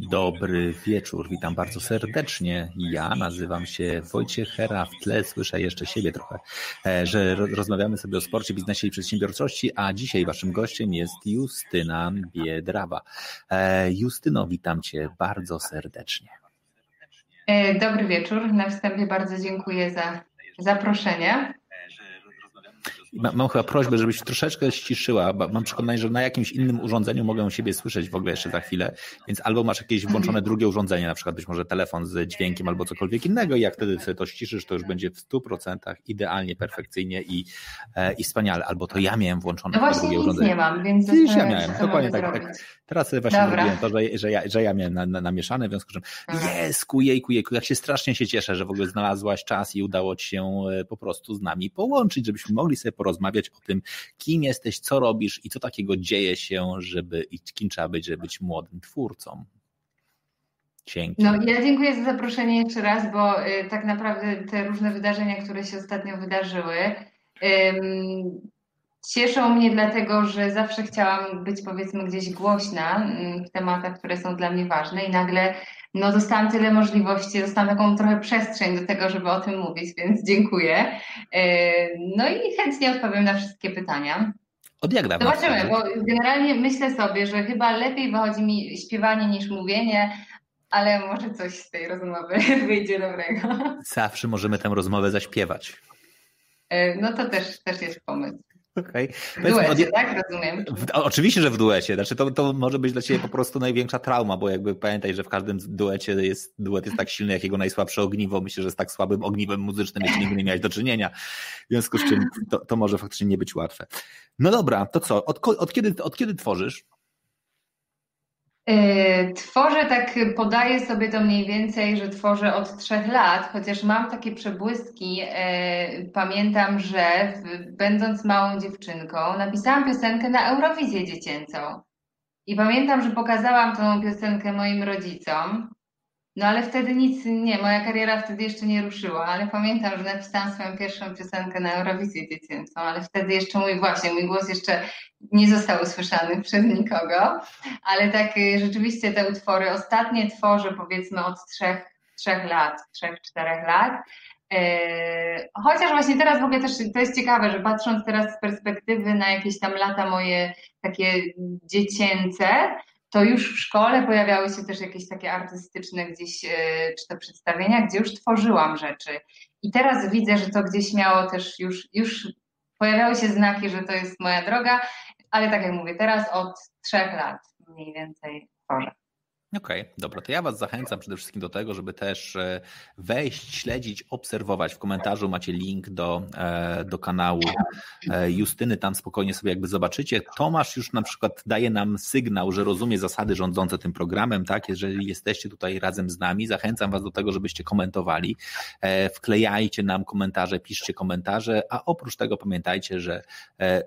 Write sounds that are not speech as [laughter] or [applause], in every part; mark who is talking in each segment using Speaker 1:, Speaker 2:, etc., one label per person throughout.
Speaker 1: Dobry wieczór, witam bardzo serdecznie. Ja nazywam się Wojciech Hera, w tle słyszę jeszcze siebie trochę, e, że rozmawiamy sobie o sporcie, biznesie i przedsiębiorczości, a dzisiaj waszym gościem jest Justyna Biedrawa. E, Justyno, witam cię bardzo serdecznie.
Speaker 2: E, dobry wieczór, na wstępie bardzo dziękuję za zaproszenie.
Speaker 1: Mam chyba prośbę, żebyś troszeczkę ściszyła, bo mam przekonanie, że na jakimś innym urządzeniu mogę siebie słyszeć w ogóle jeszcze za chwilę, więc albo masz jakieś włączone drugie urządzenie, na przykład być może telefon z dźwiękiem albo cokolwiek innego i jak wtedy sobie to ściszysz, to już będzie w 100% idealnie, perfekcyjnie i, e, i wspaniale. Albo to ja miałem włączone
Speaker 2: no drugie urządzenie. nie mam, więc
Speaker 1: ja miałem, dokładnie tak, tak. Teraz sobie właśnie mówiłem to, że, że, ja, że ja miałem na, na, namieszane, w związku z czym jesku, jejku, jejku, jak się strasznie się cieszę, że w ogóle znalazłaś czas i udało ci się e, po prostu z nami połączyć, żebyśmy mogli sobie porozmawiać o tym, kim jesteś, co robisz i co takiego dzieje się, żeby i kim trzeba być, żeby być młodym twórcą. Dzięki.
Speaker 2: No, ja dziękuję za zaproszenie jeszcze raz, bo y, tak naprawdę te różne wydarzenia, które się ostatnio wydarzyły, cieszą mnie dlatego, że zawsze chciałam być powiedzmy gdzieś głośna w tematach, które są dla mnie ważne i nagle no, dostałam tyle możliwości, dostałam taką trochę przestrzeń do tego, żeby o tym mówić, więc dziękuję. E, no i chętnie odpowiem na wszystkie pytania.
Speaker 1: Od jak dawno?
Speaker 2: Zobaczymy, bo generalnie myślę sobie, że chyba lepiej wychodzi mi śpiewanie niż mówienie, ale może coś z tej rozmowy [laughs] wyjdzie dobrego.
Speaker 1: Zawsze możemy tę rozmowę zaśpiewać.
Speaker 2: E, no to też, też jest pomysł.
Speaker 1: Okay.
Speaker 2: W duecie, od... tak? Rozumiem. W,
Speaker 1: oczywiście, że w duecie. Znaczy to, to może być dla Ciebie po prostu największa trauma, bo jakby pamiętaj, że w każdym duecie jest, duet jest tak silny, jak jego najsłabsze ogniwo. Myślę, że z tak słabym ogniwem muzycznym jeszcze nigdy nie miałeś do czynienia. W związku z czym to, to może faktycznie nie być łatwe. No dobra, to co? Od, od, kiedy, od kiedy tworzysz?
Speaker 2: E, tworzę tak, podaję sobie to mniej więcej, że tworzę od trzech lat, chociaż mam takie przebłyski. E, pamiętam, że będąc małą dziewczynką, napisałam piosenkę na Eurowizję dziecięcą. I pamiętam, że pokazałam tą piosenkę moim rodzicom. No ale wtedy nic, nie, moja kariera wtedy jeszcze nie ruszyła, ale pamiętam, że napisałam swoją pierwszą piosenkę na Eurowizję dziecięcą, ale wtedy jeszcze mój, właśnie, mój głos jeszcze nie został usłyszany [laughs] przez nikogo, ale tak y, rzeczywiście te utwory ostatnie tworzę powiedzmy od trzech, trzech lat, trzech, czterech lat. Y, chociaż właśnie teraz w ogóle też to jest ciekawe, że patrząc teraz z perspektywy na jakieś tam lata moje takie dziecięce, to już w szkole pojawiały się też jakieś takie artystyczne gdzieś, e, czy to przedstawienia, gdzie już tworzyłam rzeczy. I teraz widzę, że to gdzieś miało też już, już pojawiały się znaki, że to jest moja droga, ale tak jak mówię, teraz od trzech lat mniej więcej tworzę.
Speaker 1: Okej, okay, dobra, to ja Was zachęcam przede wszystkim do tego, żeby też e, wejść, śledzić, obserwować. W komentarzu macie link do, e, do kanału e, Justyny, tam spokojnie sobie jakby zobaczycie. Tomasz już na przykład daje nam sygnał, że rozumie zasady rządzące tym programem, tak? Jeżeli jesteście tutaj razem z nami, zachęcam Was do tego, żebyście komentowali, wklejajcie nam komentarze, piszcie komentarze, a oprócz tego pamiętajcie, że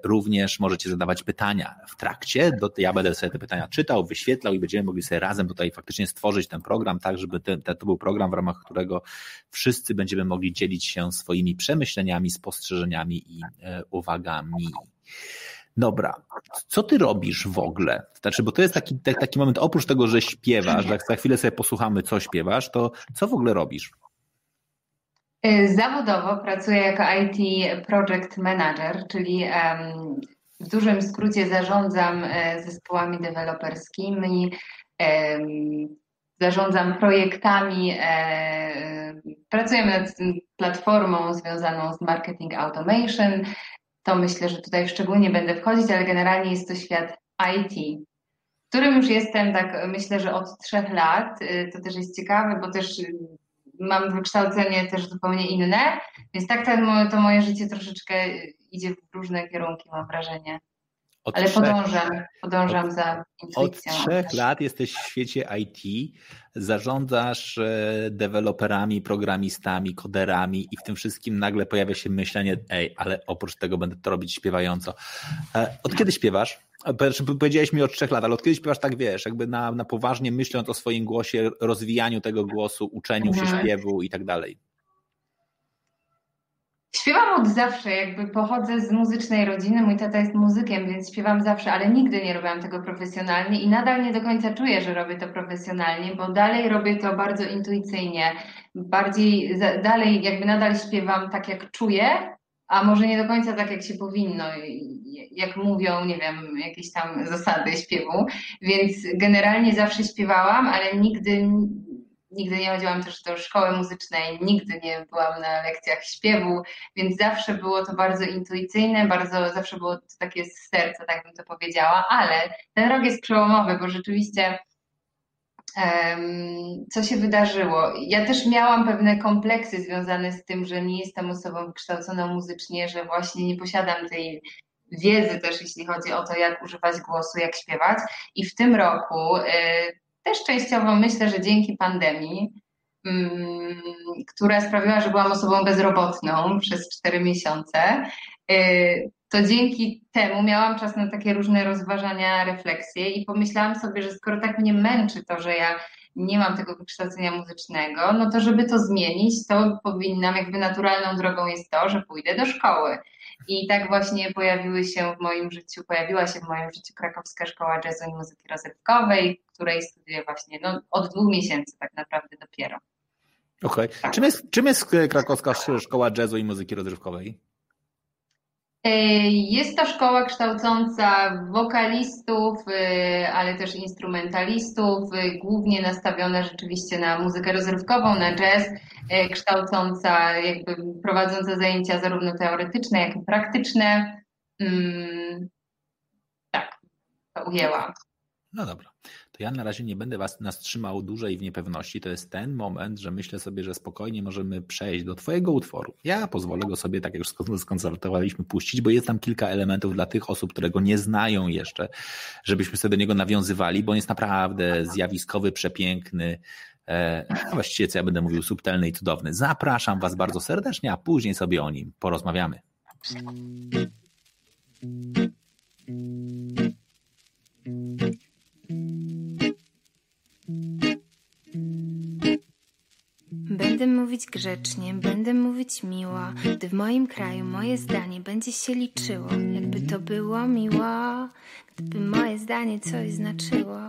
Speaker 1: również możecie zadawać pytania w trakcie. Ja będę sobie te pytania czytał, wyświetlał i będziemy mogli sobie razem tutaj faktycznie stworzyć ten program tak, żeby ten, to był program, w ramach którego wszyscy będziemy mogli dzielić się swoimi przemyśleniami, spostrzeżeniami i e, uwagami. Dobra, co ty robisz w ogóle? Znaczy, bo to jest taki, taki moment, oprócz tego, że śpiewasz, jak za chwilę sobie posłuchamy, co śpiewasz, to co w ogóle robisz?
Speaker 2: E, zawodowo pracuję jako IT Project Manager, czyli w dużym skrócie zarządzam e, zespołami deweloperskimi, zarządzam projektami, e, pracujemy nad platformą związaną z marketing automation. To myślę, że tutaj szczególnie będę wchodzić, ale generalnie jest to świat IT, w którym już jestem tak myślę, że od trzech lat. Y, to też jest ciekawe, bo też mam wykształcenie też zupełnie inne, więc tak to moje życie troszeczkę idzie w różne kierunki, mam wrażenie. Od Ale trzech, podążam, podążam od, za
Speaker 1: intuicją. Od trzech lat jesteś w świecie IT, zarządzasz e, deweloperami, programistami, koderami i w tym wszystkim nagle pojawia się myślenie, ej, ale oprócz tego będę to robić śpiewająco. E, od kiedy śpiewasz? Powiedziałeś mi od trzech lat, ale od kiedy śpiewasz tak, wiesz, jakby na, na poważnie myśląc o swoim głosie, rozwijaniu tego głosu, uczeniu mhm. się śpiewu i tak dalej?
Speaker 2: Śpiewam od zawsze, jakby pochodzę z muzycznej rodziny, mój tata jest muzykiem, więc śpiewam zawsze, ale nigdy nie robiłam tego profesjonalnie i nadal nie do końca czuję, że robię to profesjonalnie, bo dalej robię to bardzo intuicyjnie, bardziej, dalej jakby nadal śpiewam tak jak czuję, a może nie do końca tak jak się powinno, jak mówią, nie wiem, jakieś tam zasady śpiewu, więc generalnie zawsze śpiewałam, ale nigdy Nigdy nie chodziłam też do szkoły muzycznej, nigdy nie byłam na lekcjach śpiewu, więc zawsze było to bardzo intuicyjne, bardzo zawsze było to takie z serca, tak bym to powiedziała, ale ten rok jest przełomowy, bo rzeczywiście co się wydarzyło? Ja też miałam pewne kompleksy związane z tym, że nie jestem osobą wykształconą muzycznie, że właśnie nie posiadam tej wiedzy też, jeśli chodzi o to, jak używać głosu, jak śpiewać. I w tym roku y, też częściowo myślę, że dzięki pandemii, mm, która sprawiła, że byłam osobą bezrobotną przez cztery miesiące, y, to dzięki temu miałam czas na takie różne rozważania, refleksje i pomyślałam sobie, że skoro tak mnie męczy to, że ja nie mam tego wykształcenia muzycznego, no to żeby to zmienić, to powinnam, jakby naturalną drogą jest to, że pójdę do szkoły. I tak właśnie pojawiły się w moim życiu, pojawiła się w moim życiu Krakowska Szkoła Jazzu i Muzyki Rozrywkowej, której studiuję właśnie no, od dwóch miesięcy tak naprawdę dopiero.
Speaker 1: Okej. Okay. Tak. Czym, jest, czym jest Krakowska Szkoła Jazzu i Muzyki Rozrywkowej?
Speaker 2: E, jest to szkoła kształcąca wokalistów, e, ale też instrumentalistów, e, głównie nastawiona rzeczywiście na muzykę rozrywkową, na jazz, kształcąca, jakby prowadząca zajęcia zarówno teoretyczne, jak i praktyczne. Mm, tak, to ujęłam.
Speaker 1: No dobra to ja na razie nie będę Was nas trzymał dłużej w niepewności. To jest ten moment, że myślę sobie, że spokojnie możemy przejść do Twojego utworu. Ja pozwolę go sobie, tak jak już skonsultowaliśmy, puścić, bo jest tam kilka elementów dla tych osób, które go nie znają jeszcze, żebyśmy sobie do niego nawiązywali, bo on jest naprawdę zjawiskowy, przepiękny, e, a właściwie co ja będę mówił, subtelny i cudowny. Zapraszam Was bardzo serdecznie, a później sobie o nim porozmawiamy.
Speaker 3: Będę mówić grzecznie, będę mówić miło, gdy w moim kraju moje zdanie będzie się liczyło. Jakby to było miło, gdyby moje zdanie coś znaczyło.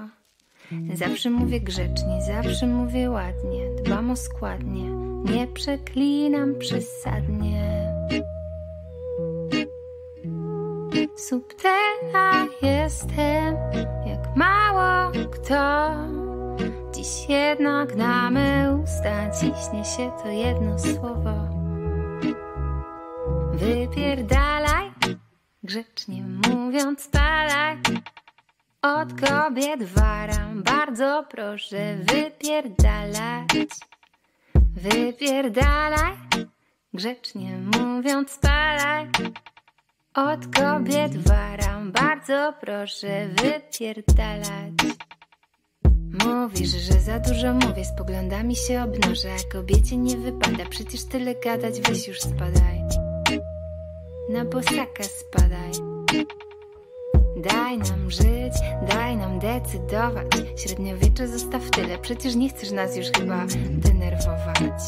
Speaker 3: Zawsze mówię grzecznie, zawsze mówię ładnie, dbam o składnie, nie przeklinam przesadnie. Subtelna jestem, mało kto. Dziś jednak na me usta ciśnie się to jedno słowo. Wypierdalaj, grzecznie mówiąc palaj. Od kobiet waram, bardzo proszę wypierdalać. Wypierdalaj, grzecznie mówiąc palaj. Od kobiet waram, bardzo proszę wypierdalać. Mówisz, że za dużo mówię, z poglądami się obnożę, kobiecie nie wypada, przecież tyle gadać, weź już spadaj. Na bosaka spadaj. Daj nam żyć, daj nam decydować. Średniowiecze zostaw tyle, przecież nie chcesz nas już chyba denerwować.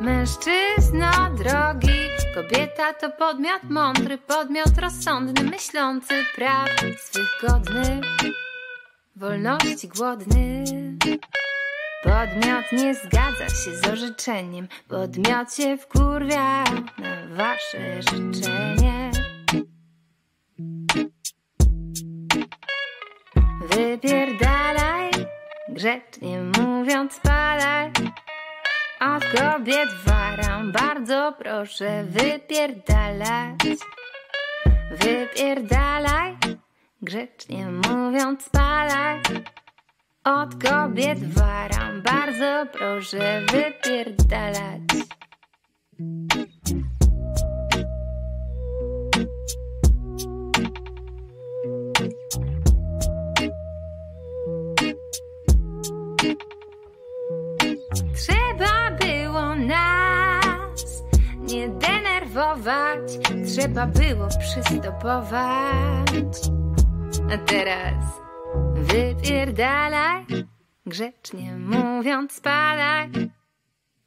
Speaker 3: Mężczyzna drogi, kobieta to podmiot mądry, podmiot rozsądny, myślący praw swych godny, wolności głodny. Podmiot nie zgadza się z orzeczeniem, podmiot się wkurwia na wasze życzenie. Wypierdalaj, grzecznie mówiąc padaj. Od kobiet waram, bardzo proszę wypierdalać. Wypierdalaj, grzecznie mówiąc spadaj. Od kobiet waram, bardzo proszę wypierdalać. Denerwować, trzeba było przystopować. A teraz wypierdalaj, grzecznie mówiąc spadaj.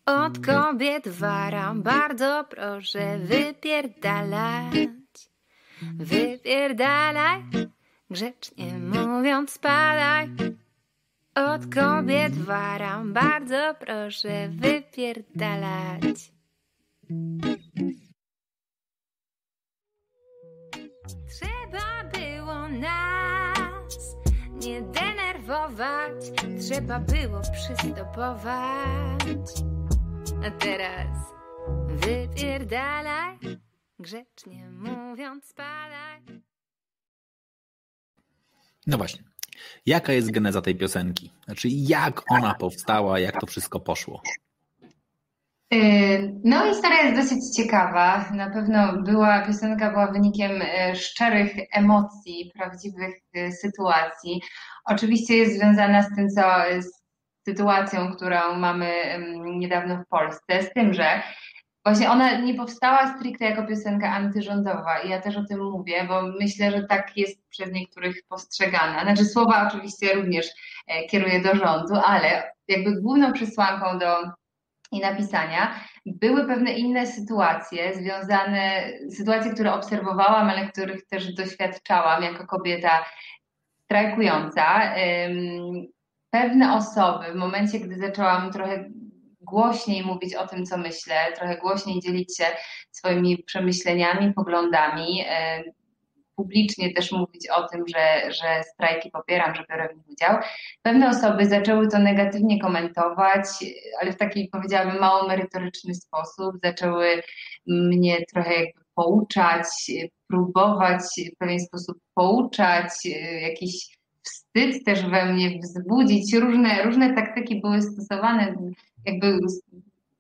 Speaker 3: Od kobiet waram, bardzo proszę wypierdalać. Wypierdalaj, grzecznie mówiąc spadaj. Od kobiet waram, bardzo proszę wypierdalać. Trzeba było nas nie denerwować, trzeba było przystopować. A teraz wypierdalaj, grzecznie mówiąc spadaj.
Speaker 1: No właśnie. Jaka jest geneza tej piosenki? Znaczy, jak ona powstała, jak to wszystko poszło?
Speaker 2: Y, no, historia jest dosyć ciekawa. Na pewno była, piosenka była wynikiem y, szczerych emocji, prawdziwych y, sytuacji. Oczywiście jest związana z tym, co z sytuacją, którą mamy niedawno w Polsce, z tym, że właśnie ona nie powstała stricte jako piosenka antyrządowa i ja też o tym mówię, bo myślę, że tak jest przez niektórych postrzegana. Znaczy słowa oczywiście również e, kieruję do rządu, ale jakby główną przesłanką do i napisania, były pewne inne sytuacje związane, sytuacje, które obserwowałam, ale których też doświadczałam jako kobieta strajkująca. Pewne osoby w momencie, gdy zaczęłam trochę głośniej mówić o tym, co myślę, trochę głośniej dzielić się swoimi przemyśleniami, poglądami, publicznie też mówić o tym, że, że strajki popieram, że biorę w nich udział. Pewne osoby zaczęły to negatywnie komentować, ale w taki powiedziałabym mało merytoryczny sposób. Zaczęły mnie trochę jakby pouczać, próbować w pewien sposób pouczać, jakiś wstyd też we mnie wzbudzić. Różne, różne taktyki były stosowane, jakby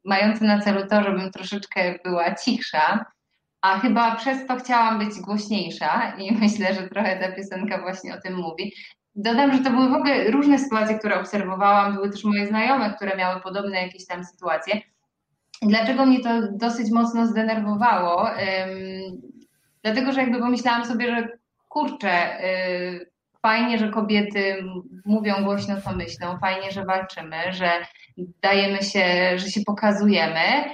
Speaker 2: mające na celu to, żebym troszeczkę była cichsza. A chyba przez to chciałam być głośniejsza i [laughs] myślę, że trochę ta piosenka właśnie o tym mówi. Dodam, że to były w ogóle różne sytuacje, które obserwowałam. Były też moje znajome, które miały podobne jakieś tam sytuacje. Dlaczego mnie to dosyć mocno zdenerwowało? Um, dlatego, że jakby pomyślałam sobie, że kurczę, y, fajnie, że kobiety mówią głośno, co myślą, fajnie, że walczymy, że dajemy się, że się pokazujemy.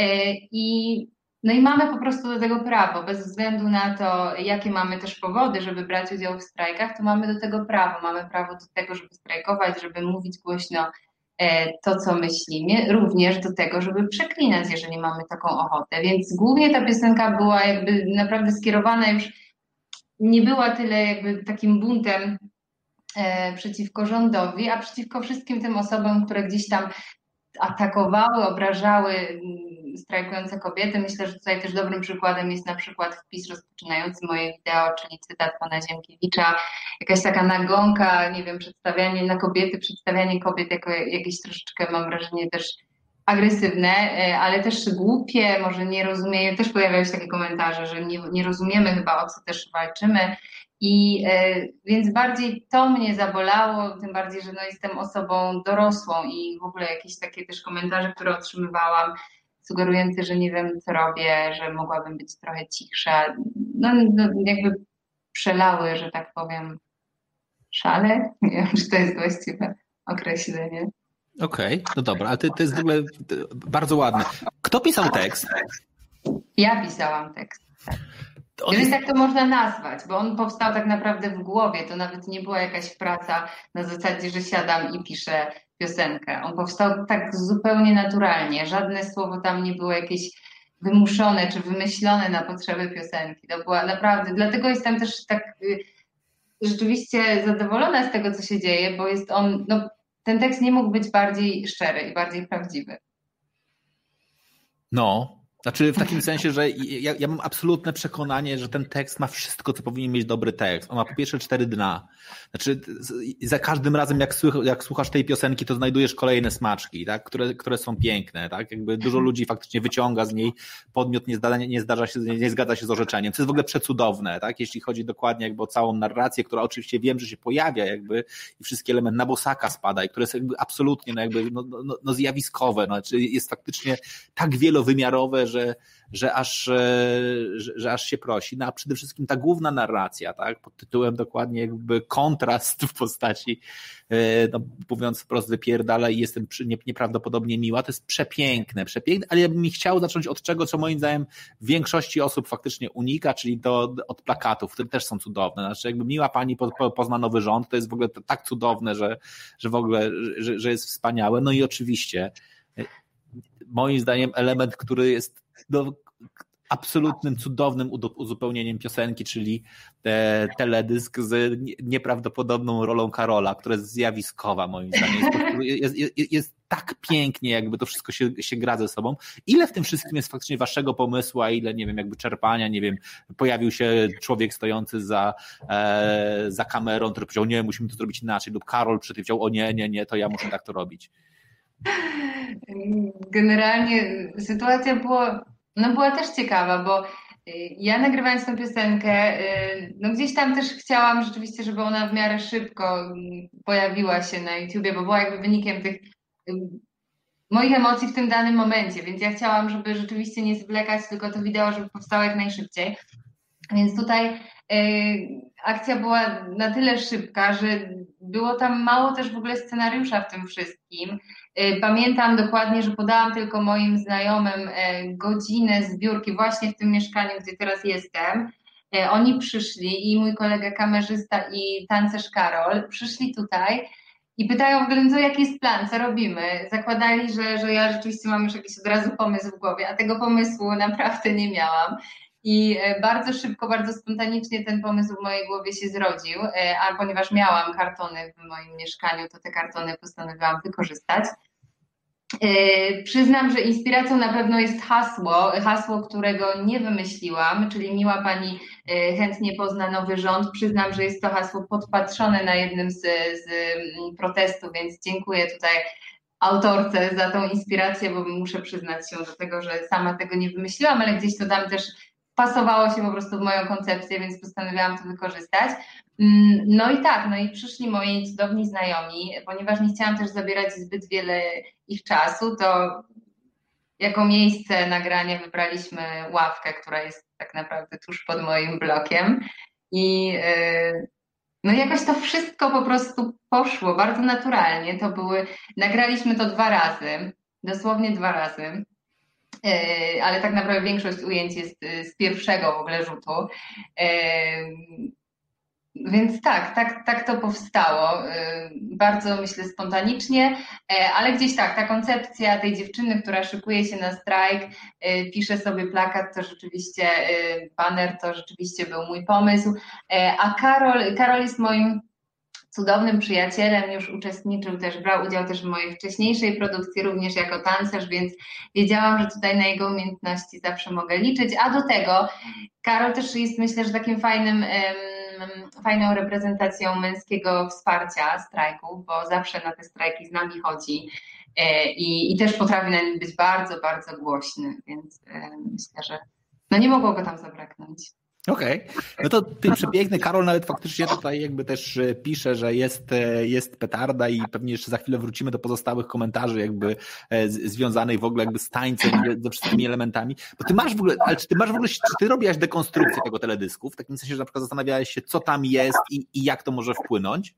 Speaker 2: Y, I no i mamy po prostu do tego prawo, bez względu na to, jakie mamy też powody, żeby brać udział w strajkach, to mamy do tego prawo. Mamy prawo do tego, żeby strajkować, żeby mówić głośno e, to, co myślimy, również do tego, żeby przeklinać, jeżeli mamy taką ochotę. Więc głównie ta piosenka była jakby naprawdę skierowana już, nie była tyle jakby takim buntem e, przeciwko rządowi, a przeciwko wszystkim tym osobom, które gdzieś tam atakowały, obrażały strajkujące kobiety. Myślę, że tutaj też dobrym przykładem jest na przykład wpis rozpoczynający moje wideo, czyli cytat pana Ziemkiewicza, jakaś taka nagonka, nie wiem, przedstawianie na kobiety, przedstawianie kobiet jako jakieś troszeczkę, mam wrażenie, też agresywne, e, ale też głupie, może nie rozumieją, też pojawiają się takie komentarze, że nie, nie rozumiemy chyba o co też walczymy. I e, więc bardziej to mnie zabolało, tym bardziej, że no jestem osobą dorosłą i w ogóle jakieś takie też komentarze, które otrzymywałam, sugerujące, że nie wiem, co robię, że mogłabym być trochę cichsza. No, no jakby przelały, że tak powiem, szale. [laughs] Nie wiem, czy to jest właściwe określenie.
Speaker 1: Okej, okay, no dobra, ale to, to jest w ogóle bardzo ładne. Kto pisał tekst?
Speaker 2: Ja pisałam tekst. On... Jeżeli tak to można nazwać, bo on powstał tak naprawdę w głowie, to nawet nie była jakaś praca na zasadzie, że siadam i piszę piosenkę. On powstał tak zupełnie naturalnie. Żadne słowo tam nie było jakieś wymuszone czy wymyślone na potrzeby piosenki. To była naprawdę, dlatego jestem też tak y, rzeczywiście zadowolona z tego, co się dzieje, bo jest on, no, ten tekst nie mógł być bardziej szczery i bardziej prawdziwy.
Speaker 1: No, znaczy w takim sensie, że ja, ja, mam absolutne przekonanie, że ten tekst ma wszystko, co powinien mieć dobry tekst. On ma po pierwsze cztery dna. Znaczy za każdym razem, jak, słuch, jak słuchasz tej piosenki, to znajdujesz kolejne smaczki, tak? które, które są piękne. Tak? Jakby dużo mhm. ludzi faktycznie wyciąga z niej podmiot, nie, zda, nie, zdarza się, nie, nie zgadza się z orzeczeniem. To jest w ogóle przecudowne, tak? jeśli chodzi dokładnie jakby o całą narrację, która oczywiście wiem, że się pojawia jakby i wszystkie elementy na bosaka spada i które jest jakby absolutnie no jakby, no, no, no zjawiskowe. No, znaczy jest faktycznie tak wielowymiarowe, że, że, aż, e, że, że aż się prosi. No a przede wszystkim ta główna narracja, tak, pod tytułem dokładnie jakby kontrast w postaci, e, no, mówiąc wprost, wypierdala i jestem nieprawdopodobnie miła, to jest przepiękne, przepiękne, ale ja bym chciał zacząć od czego, co moim zdaniem większości osób faktycznie unika, czyli to od plakatów, które też są cudowne. Znaczy, jakby miła pani pozna nowy rząd, to jest w ogóle tak cudowne, że, że w ogóle, że, że jest wspaniałe. No i oczywiście, moim zdaniem, element, który jest no, absolutnym, cudownym uzupełnieniem piosenki, czyli te, teledysk z nieprawdopodobną rolą Karola, która jest zjawiskowa moim zdaniem. Jest, jest, jest, tak pięknie, jakby to wszystko się, się gra ze sobą. Ile w tym wszystkim jest faktycznie waszego pomysłu, a ile, nie wiem, jakby czerpania, nie wiem, pojawił się człowiek stojący za, e, za kamerą, który powiedział, nie, musimy to zrobić inaczej, lub Karol przytywiał, o nie, nie, nie, to ja muszę tak to robić.
Speaker 2: Generalnie sytuacja była, no była też ciekawa, bo y, ja nagrywając tę piosenkę, y, no gdzieś tam też chciałam rzeczywiście, żeby ona w miarę szybko mm, pojawiła się na YouTubie, bo była jakby wynikiem tych moich emocji w tym danym momencie, więc ja chciałam, żeby rzeczywiście nie zwlekać, tylko to wideo, żeby powstało jak najszybciej. Więc tutaj y, akcja była na tyle szybka, że było tam mało też w ogóle scenariusza w tym wszystkim. Y, pamiętam dokładnie, że podałam tylko moim znajomym y, godzinę zbiórki właśnie w tym mieszkaniu, gdzie teraz jestem. Oni przyszli i mój kolega kamerzysta i tancerz Karol przyszli tutaj i pytają w ogóle, co jaki jest plan, co robimy. Zakładali, że, że ja rzeczywiście mam już jakiś od razu pomysł w głowie, a tego pomysłu naprawdę nie miałam. I e, bardzo szybko, bardzo spontanicznie ten pomysł w mojej głowie się zrodził, e, a ponieważ miałam kartony w moim mieszkaniu, to te kartony postanowiłam wykorzystać. E, przyznam, że inspiracją na pewno jest hasło, hasło, którego nie wymyśliłam, czyli miła pani chętnie pozna nowy rząd. Przyznam, że jest to hasło podpatrzone na jednym z, z mm, protestów, więc dziękuję tutaj autorce za tą inspirację, bo muszę przyznać się do tego, że sama tego nie wymyśliłam, ale gdzieś to tam też pasowało się po prostu w moją koncepcję, więc postanowiłam to wykorzystać. Mm, no i tak, no i przyszli moi cudowni znajomi, ponieważ nie chciałam też zabierać zbyt wiele ich czasu, to jako miejsce nagrania wybraliśmy ławkę, która jest tak naprawdę tuż pod moim blokiem. I y, no jakoś to wszystko po prostu poszło bardzo naturalnie. To były, nagraliśmy to dwa razy, dosłownie dwa razy. Y, ale tak naprawdę większość ujęć jest y, z pierwszego w ogóle rzutu. Więc tak, tak, tak to powstało. Bardzo myślę spontanicznie, e, ale gdzieś tak, ta koncepcja tej dziewczyny, która szykuje się na strajk, pisze sobie plakat, to rzeczywiście banner, to rzeczywiście był mój pomysł. E, a Karol, Karol jest moim cudownym przyjacielem, już uczestniczył też, brał udział też w mojej wcześniejszej produkcji, również jako tancerz, więc wiedziałam, że tutaj na jego umiejętności zawsze mogę liczyć. A do tego Karol też jest myślę, że takim fajnym fajną reprezentacją męskiego wsparcia strajków, bo zawsze na te strajki z nami chodzi e, i, i też potrafi na nim być bardzo, bardzo głośny, więc e, myślę, że no nie mogło go tam zabraknąć.
Speaker 1: Okej, okay. no to ty przepiękny Karol nawet faktycznie tutaj jakby też e, pisze, że jest, e, jest petarda i pewnie jeszcze za chwilę wrócimy do pozostałych komentarzy jakby e, związanych w ogóle jakby z tańcem ze wszystkimi elementami, bo ty masz w ogóle, ale czy ty masz w ogóle, czy ty robiłaś dekonstrukcję tego teledysku, w takim sensie, że na przykład zastanawiałeś się, co tam jest i, i jak to może wpłynąć?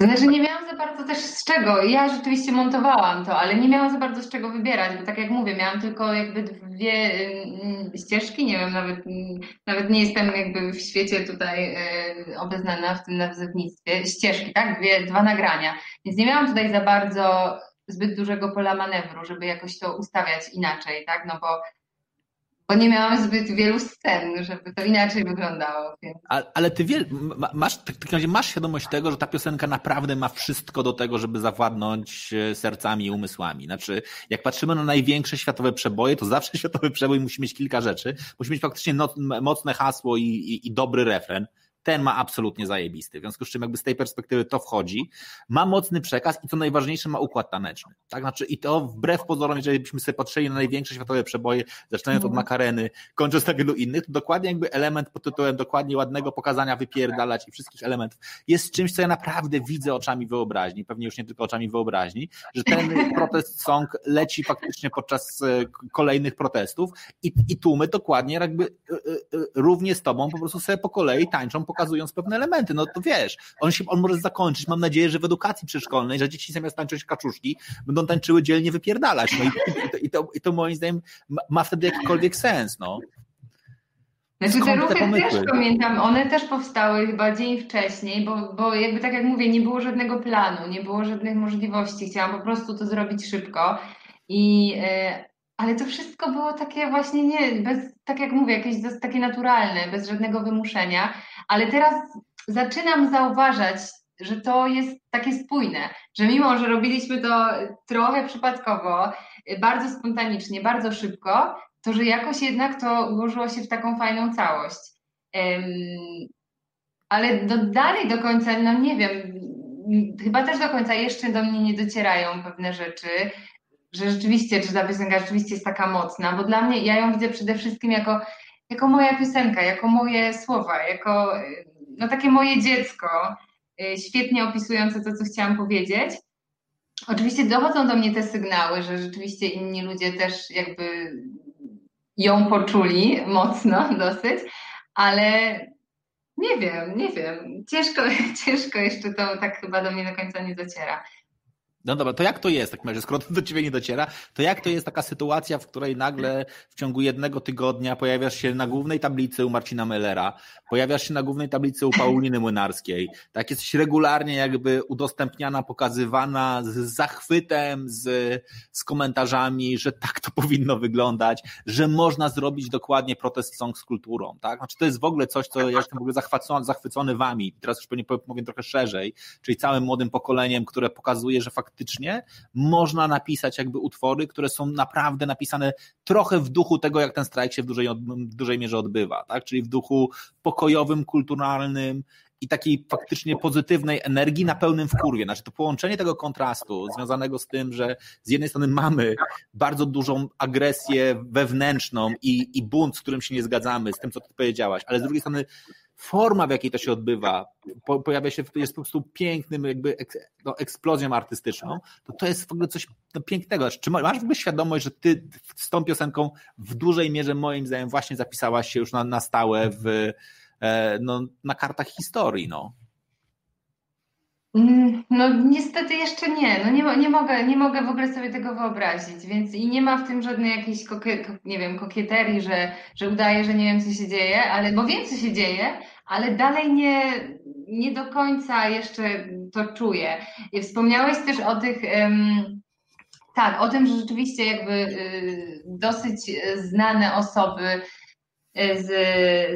Speaker 2: Znaczy nie miałam za bardzo też z czego. Ja rzeczywiście montowałam to, ale nie miałam za bardzo z czego wybierać, bo tak jak mówię, miałam tylko jakby dwie mm, ścieżki, nie wiem, nawet, nawet nie jestem jakby w świecie tutaj e, obeznana w tym nazewnictwie. Ścieżki, tak? Dwie, dwa nagrania. Więc nie miałam tutaj za bardzo zbyt dużego pola manewru, żeby jakoś to ustawiać inaczej, tak? No bo bo nie miałam zbyt wielu scen, żeby to inaczej wyglądało. Więc...
Speaker 1: ale ty wiel, masz, tak, tak masz świadomość tego, że ta piosenka naprawdę ma wszystko do tego, żeby zawładnąć e, sercami i umysłami. Znaczy, jak patrzymy na największe światowe przeboje, to zawsze [laughs] światowy przebój musi mieć kilka rzeczy. Musi mieć faktycznie mocne hasło i, i, i dobry refren ten ma absolutnie zajebisty. W związku z czym jakby z tej perspektywy to wchodzi, ma mocny przekaz i co najważniejsze ma układ taneczny. Tak, znaczy i to wbrew pozorom, jeżeli byśmy sobie patrzyli na największe światowe przeboje, zaczynając od mhm. Makareny, kończąc na wielu innych, to dokładnie jakby element pod tytułem dokładnie ładnego pokazania wypierdalać i wszystkich elementów jest czymś, co ja naprawdę widzę oczami wyobraźni, pewnie już nie tylko oczami wyobraźni, że ten [laughs] protest song leci faktycznie podczas e, kolejnych protestów i, i tłumy dokładnie jakby e, e, równie z tobą po prostu sobie po kolei tańczą, pokazując pewne elementy. No to wiesz, on się on może zakończyć, mam nadzieję, że w edukacji przedszkolnej, że dzieci zamiast tańczyć kaczuszki, będą tańczyły dzielnie wypierdalać. No i, i, to, i, to, i to moim zdaniem ma, wtedy jakikolwiek sens, no.
Speaker 2: Znaczy te ruchy te też pamiętam, one też powstały chyba dzień wcześniej, bo, bo jakby tak jak mówię, nie było żadnego planu, nie było żadnych możliwości. Chciałam po prostu to zrobić szybko. I, yy, ale to wszystko było takie właśnie nie, bez, tak jak mówię, jakieś takie naturalne, bez żadnego wymuszenia. Ale teraz zaczynam zauważać, że to jest takie spójne, że mimo, że robiliśmy to trochę przypadkowo, bardzo spontanicznie, bardzo szybko, to że jakoś jednak to ułożyło się w taką fajną całość. Ale do, dalej do końca, no nie wiem, chyba też do końca jeszcze do mnie nie docierają pewne rzeczy, że rzeczywiście, czy ta piosenka rzeczywiście jest taka mocna, bo dla mnie ja ją widzę przede wszystkim jako, jako moja piosenka, jako moje słowa, jako no takie moje dziecko, y, świetnie opisujące to, co chciałam powiedzieć. Oczywiście dochodzą do mnie te sygnały, że rzeczywiście inni ludzie też jakby ją poczuli mocno [laughs] dosyć, ale nie wiem, nie wiem. Ciężko, [laughs] ciężko jeszcze to tak chyba do mnie do końca nie dociera.
Speaker 1: No dobra, to jak to jest, tak razie, skoro do ciebie nie dociera, to jak to jest taka sytuacja, w której nagle w ciągu jednego tygodnia pojawiasz się na głównej tablicy u Marcina Mellera, pojawiasz się na głównej tablicy u Pauliny Młynarskiej, tak jesteś regularnie jakby udostępniana, pokazywana z zachwytem, z, z komentarzami, że tak to [laughs] powinno wyglądać, że można zrobić dokładnie protest song z kulturą, tak? Znaczy to jest w ogóle coś, co ja jestem w ogóle zachwycony, zachwycony wami, teraz już pewnie powiem trochę szerzej, czyli całym młodym pokoleniem, które pokazuje, że faktycznie faktycznie można napisać jakby utwory, które są naprawdę napisane trochę w duchu tego, jak ten strajk się w dużej, w dużej mierze odbywa, tak? Czyli w duchu pokojowym, kulturalnym, i takiej faktycznie pozytywnej energii na pełnym wkurwie. Znaczy to połączenie tego kontrastu związanego z tym, że z jednej strony mamy bardzo dużą agresję wewnętrzną i, i bunt, z którym się nie zgadzamy, z tym, co ty powiedziałaś, ale z drugiej strony forma, w jakiej to się odbywa, po, pojawia się, jest po prostu pięknym jakby no, eksplozją artystyczną, to to jest w ogóle coś no, pięknego. Czy masz w ogóle świadomość, że ty z tą piosenką w dużej mierze moim zdaniem właśnie zapisałaś się już na, na stałe w, e, no, na kartach historii, no?
Speaker 2: Mm, no niestety jeszcze nie, no nie, nie, mogę, nie mogę w ogóle sobie tego wyobrazić, więc i nie ma w tym żadnej jakiejś, kokie, nie wiem, kokieterii, że, że udaje, że nie wiem, co się dzieje, ale, bo wiem, co się dzieje, ale dalej nie, nie do końca jeszcze to czuję. I wspomniałeś też o tych, tak, o tym, że rzeczywiście jakby y, dosyć znane osoby y, z,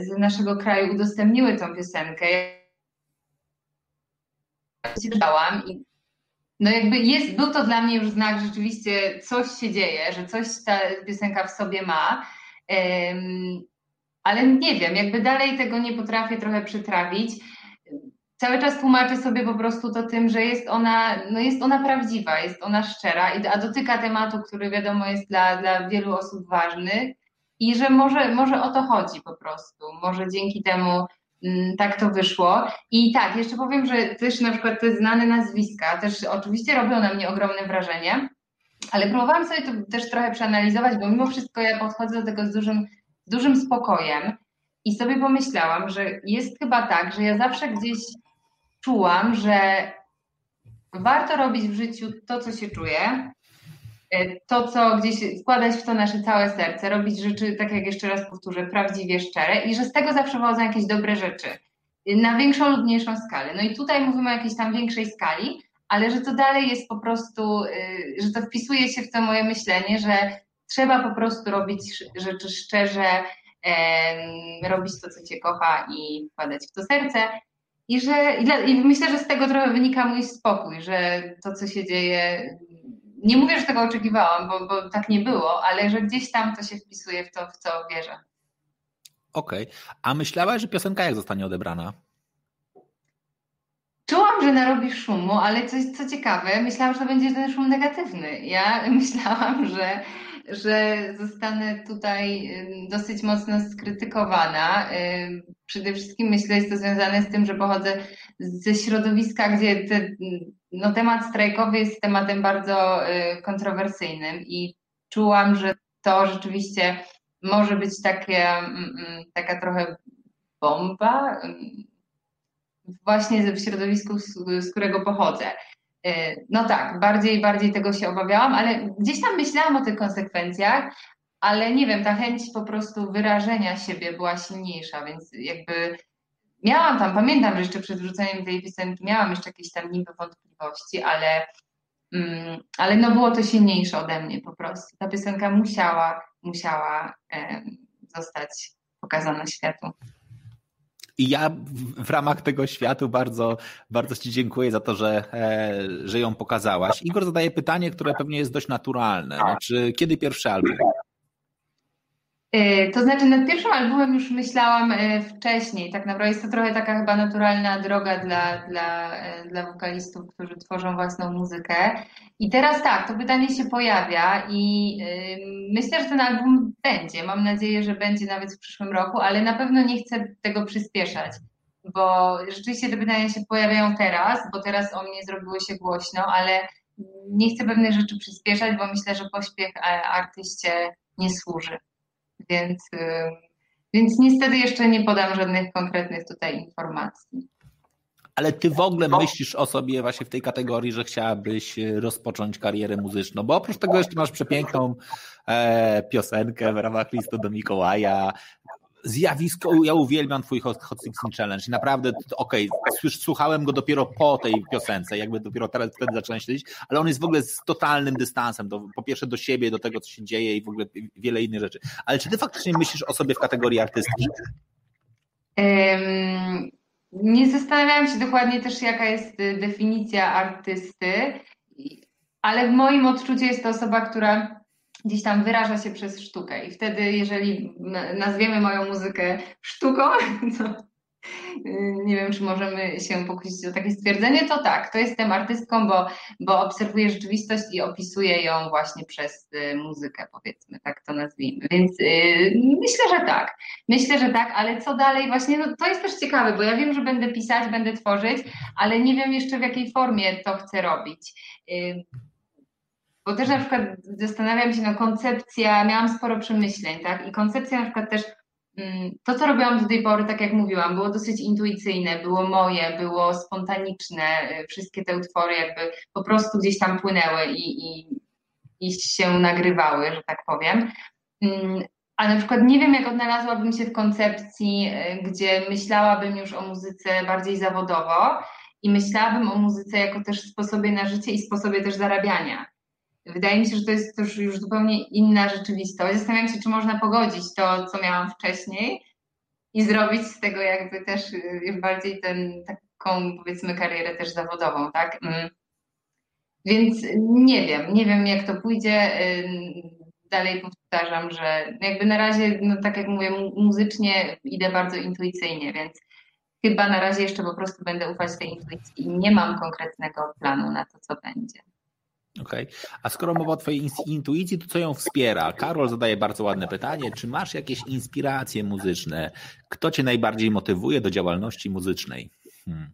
Speaker 2: z naszego kraju udostępniły tą piosenkę czytałam i no jakby jest, był to dla mnie już znak, że rzeczywiście coś się dzieje, że coś ta piosenka w sobie ma, um, ale nie wiem, jakby dalej tego nie potrafię trochę przytrawić. Cały czas tłumaczę sobie po prostu to tym, że jest ona, no jest ona prawdziwa, jest ona szczera, a dotyka tematu, który wiadomo jest dla, dla wielu osób ważny i że może, może o to chodzi po prostu. Może dzięki temu tak to wyszło. I tak, jeszcze powiem, że też na przykład te znane nazwiska też oczywiście robią na mnie ogromne wrażenie, ale próbowałam sobie to też trochę przeanalizować, bo mimo wszystko ja podchodzę do tego z dużym, dużym spokojem i sobie pomyślałam, że jest chyba tak, że ja zawsze gdzieś czułam, że warto robić w życiu to, co się czuje, to, co gdzieś wkładać w to nasze całe serce, robić rzeczy, tak jak jeszcze raz powtórzę, prawdziwie szczere i że z tego zawsze wychodzą jakieś dobre rzeczy na większą lub mniejszą skalę. No i tutaj mówimy o jakiejś tam większej skali, ale że to dalej jest po prostu, y, że to wpisuje się w to moje myślenie, że trzeba po prostu robić rzeczy szczerze, robić to, co cię kocha i wkładać w to serce. I że i myślę, że z tego trochę wynika mój spokój, że to, co się dzieje, nie mówię, że tego oczekiwałam, bo, bo tak nie było, ale że gdzieś tam to się wpisuje w to, w co wierzę.
Speaker 1: Okej. Okay. A myślałaś, że piosenka jak zostanie odebrana?
Speaker 2: wiedziałam, że narobi szumu, ale coś, co ciekawe, myślałam, że to będzie ten szum negatywny. Ja [laughs] myślałam, że, że zostanę tutaj dosyć mocno skrytykowana. Przede wszystkim myślę, jest to związane z tym, że pochodzę ze środowiska, gdzie te, no, temat strajkowy jest tematem bardzo y, kontrowersyjnym i czułam, że to rzeczywiście może być takie, mm, mm, taka trochę bomba właśnie w środowisku, z którego pochodzę. Y, no tak, bardziej, bardziej tego się obawiałam, ale gdzieś tam myślałam o tych konsekwencjach, ale nie wiem, ta chęć po prostu wyrażenia siebie była silniejsza, więc jakby miałam tam, pamiętam, że jeszcze przed wrzuceniem tej piosenki miałam jeszcze jakieś tam niby wątpliwości, ale, mm, ale no było to silniejsze ode mnie po prostu. Ta piosenka musiała, musiała e, zostać pokazana światu.
Speaker 1: I ja w ramach tego światu bardzo, bardzo Ci dziękuję za to, że, e, że ją pokazałaś. Igor zadaje pytanie, które pewnie jest dość naturalne. Znaczy, kiedy pierwszy album?
Speaker 2: E, to znaczy, nad pierwszym albumem już myślałam e, wcześniej. Tak naprawdę jest to trochę taka chyba naturalna droga dla, dla, e, dla wokalistów, którzy tworzą własną muzykę. I teraz tak, to pytanie się pojawia i myślę, że ten album będzie. Mam nadzieję, że będzie nawet w przyszłym roku, ale na pewno nie chcę tego przyspieszać, bo rzeczywiście te pytania się pojawiają teraz, bo teraz o mnie zrobiło się głośno, ale nie chcę pewnych rzeczy przyspieszać, bo myślę, że pośpiech artyście nie służy. Więc, więc niestety jeszcze nie podam żadnych konkretnych tutaj informacji.
Speaker 1: Ale ty w ogóle myślisz o sobie właśnie w tej kategorii, że chciałabyś y, rozpocząć karierę muzyczną, bo oprócz tego jeszcze masz przepiękną e, piosenkę w ramach listu do Mikołaja, zjawisko, ja uwielbiam twój Hot, Hot Challenge i naprawdę, okej, okay, słuchałem go dopiero po tej piosence, jakby dopiero teraz wtedy zacząłem śledzić, ale on jest w ogóle z totalnym dystansem, do, po pierwsze do siebie, do tego, co się dzieje i w ogóle wiele innych rzeczy. Ale czy ty faktycznie myślisz o sobie w kategorii artystki?
Speaker 2: Um, nie zastanawiałam się dokładnie też, jaka jest y, definicja artysty, ale w moim odczuciu jest to osoba, która gdzieś tam wyraża się przez sztukę. I wtedy, jeżeli nazwiemy moją muzykę sztuką, [laughs] to nie wiem, czy możemy się pokusić o takie stwierdzenie, to tak, to jestem artystką, bo, bo obserwuję rzeczywistość i opisuję ją właśnie przez y, muzykę, powiedzmy, tak to nazwijmy. Więc yy, myślę, że tak. Myślę, że tak, ale co dalej właśnie, no to jest też ciekawe, bo ja wiem, że będę pisać, będę tworzyć, ale nie wiem jeszcze w jakiej formie to chcę robić. Yy, bo też na przykład zastanawiam się, no koncepcja, miałam sporo przemyśleń, tak? I koncepcja na przykład też, mm, to co robiłam do tej pory, tak jak mówiłam, było dosyć intuicyjne, było moje, było spontaniczne, y, wszystkie te utwory jakby po prostu gdzieś tam płynęły i, i, i się nagrywały, że tak powiem. Mm, a na przykład nie wiem, jak odnalazłabym się w koncepcji, y, gdzie myślałabym już o muzyce bardziej zawodowo i myślałabym o muzyce jako też sposobie na życie i sposobie też zarabiania. Wydaje mi się, że to jest już, już zupełnie inna rzeczywistość. Zastanawiam się, czy można pogodzić to, co miałam wcześniej i zrobić z tego jakby też y, bardziej ten, taką powiedzmy karierę też zawodową, tak? Mm. Więc nie wiem, nie wiem jak to pójdzie. Dalej powtarzam, że jakby na razie, no tak jak mówię, muzycznie idę bardzo intuicyjnie, więc chyba na razie jeszcze po prostu będę ufać tej intuicji i nie mam konkretnego planu na to, co będzie.
Speaker 1: Okej. Okay. A skoro mowa o Twojej intuicji, to co ją wspiera? Karol zadaje bardzo ładne pytanie. Czy masz jakieś inspiracje muzyczne? Kto Cię najbardziej motywuje do działalności muzycznej? Hmm.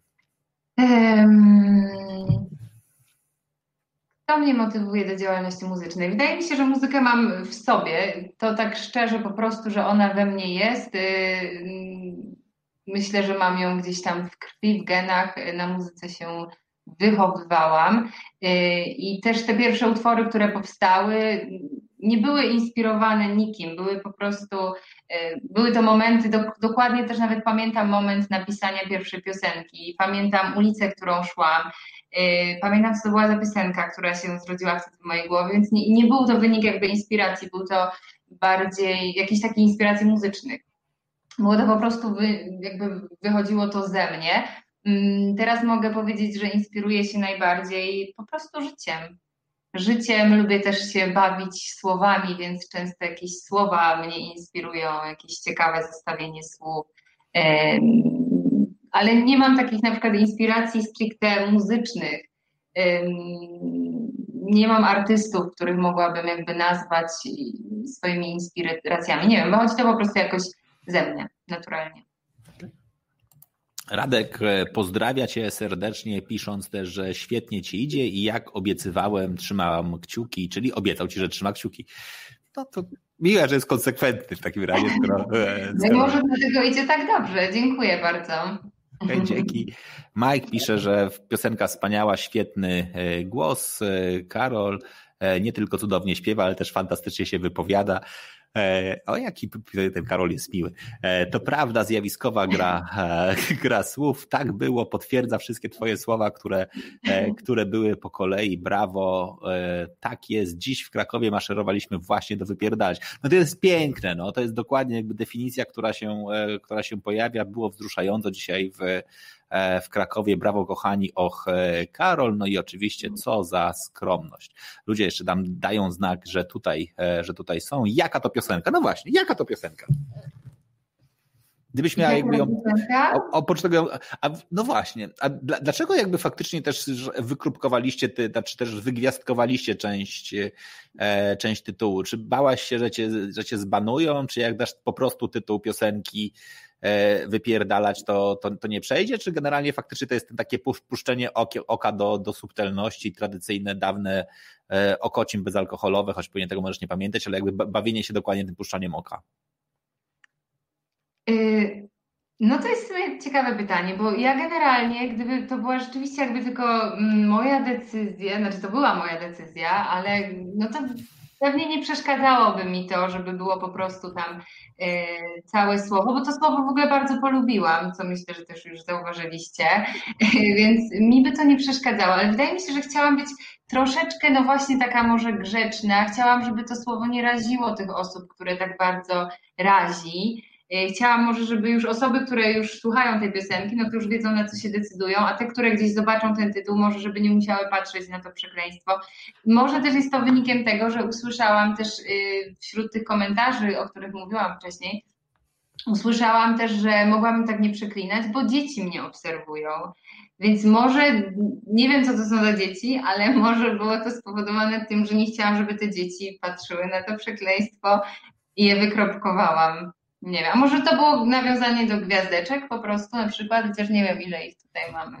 Speaker 2: Kto mnie motywuje do działalności muzycznej? Wydaje mi się, że muzykę mam w sobie. To tak szczerze po prostu, że ona we mnie jest. Y, myślę, że mam ją gdzieś tam w krwi, w genach. Na muzyce się wychowywałam. Y, I też te pierwsze utwory, które powstały, nie były inspirowane nikim, były po prostu, y, były to momenty, do, dokładnie też nawet pamiętam moment napisania pierwszej piosenki, pamiętam ulicę, którą szłam, y, pamiętam co to była za piosenka, która się zrodziła wtedy w mojej głowie, więc nie, nie był to wynik jakby inspiracji, był to bardziej jakiejś takiej inspiracji muzycznych. Było to po prostu, wy, jakby wychodziło to ze mnie, teraz mogę powiedzieć, że inspiruję się najbardziej po prostu życiem. Życiem lubię też się bawić słowami, więc często jakieś słowa mnie inspirują, jakieś ciekawe zestawienie słów. ale nie mam takich na przykład inspiracji stricte muzycznych. Nie mam artystów, których mogłabym jakby nazwać swoimi inspiracjami. Nie wiem, chodzi to po prostu jakoś ze mnie, naturalnie.
Speaker 1: Radek e, pozdrawia Cię serdecznie, pisząc też, że świetnie Ci idzie i jak obiecywałem, trzymałam kciuki, czyli obiecał Ci, że trzyma kciuki. No to miłe, że jest konsekwentny w takim razie. Skoro,
Speaker 2: e, skoro... No może dlatego idzie tak dobrze. Dziękuję bardzo.
Speaker 1: Dzięki. Mike pisze, że piosenka wspaniała, świetny e, głos. Karol nie tylko cudownie śpiewa, ale też fantastycznie się wypowiada. E, o, jaki ten Karol jest miły. E, to prawda, zjawiskowa gra, e, [laughs] gra słów. Tak było, potwierdza wszystkie Twoje słowa, które, które były po kolei. Brawo, tak jest. Dziś w Krakowie maszerowaliśmy właśnie do wypierdalać. No to jest piękne, no to jest dokładnie jakby definicja, która się, która się pojawia. Było wzruszająco dzisiaj w w Krakowie. Brawo kochani, och e, Karol, no i oczywiście co za skromność. Ludzie jeszcze tam dają znak, że tutaj, e, że tutaj są. Jaka to piosenka? No właśnie, jaka to piosenka? Gdybyś miała jakby ją. Oprócz tego, a, no właśnie, a dlaczego jakby faktycznie też wykrupkowaliście, ty, czy też wygwiazdkowaliście część, e, część tytułu? Czy bałaś się, że cię, że cię zbanują, czy jak dasz po prostu tytuł piosenki, E, wypierdalać, to, to, to nie przejdzie, czy generalnie faktycznie to jest takie puszczenie oka do, do subtelności, tradycyjne, dawne e, okocim bezalkoholowe, choć pewnie tego możesz nie pamiętać, ale jakby bawienie się dokładnie tym puszczaniem oka?
Speaker 2: Y, no to jest ciekawe pytanie, bo ja generalnie, gdyby to była rzeczywiście jakby tylko mm, moja decyzja, znaczy to była moja decyzja, ale no to pewnie nie przeszkadzałoby mi to, żeby było po prostu tam E, całe słowo, bo to słowo w ogóle bardzo polubiłam, co myślę, że też już zauważyliście, [laughs] więc mi by to nie przeszkadzało, ale wydaje mi się, że chciałam być troszeczkę, no właśnie taka może grzeczna, chciałam, żeby to słowo nie raziło tych osób, które tak bardzo razi, chciałam może, żeby już osoby, które już słuchają tej piosenki, no to już wiedzą na co się decydują, a te, które gdzieś zobaczą ten tytuł, może żeby nie musiały patrzeć na to przekleństwo. Może też jest to wynikiem tego, że usłyszałam też y, wśród tych komentarzy, o których mówiłam wcześniej, usłyszałam też, że mogłabym tak nie przeklinać, bo dzieci mnie obserwują. Więc może, nie wiem co to są za dzieci, ale [laughs] może było to spowodowane tym, że nie chciałam, żeby te dzieci patrzyły na to przekleństwo i je wykropkowałam. Nie wiem, a może to było nawiązanie do gwiazdeczek po prostu na przykład, chociaż nie wiem ile ich tutaj mamy.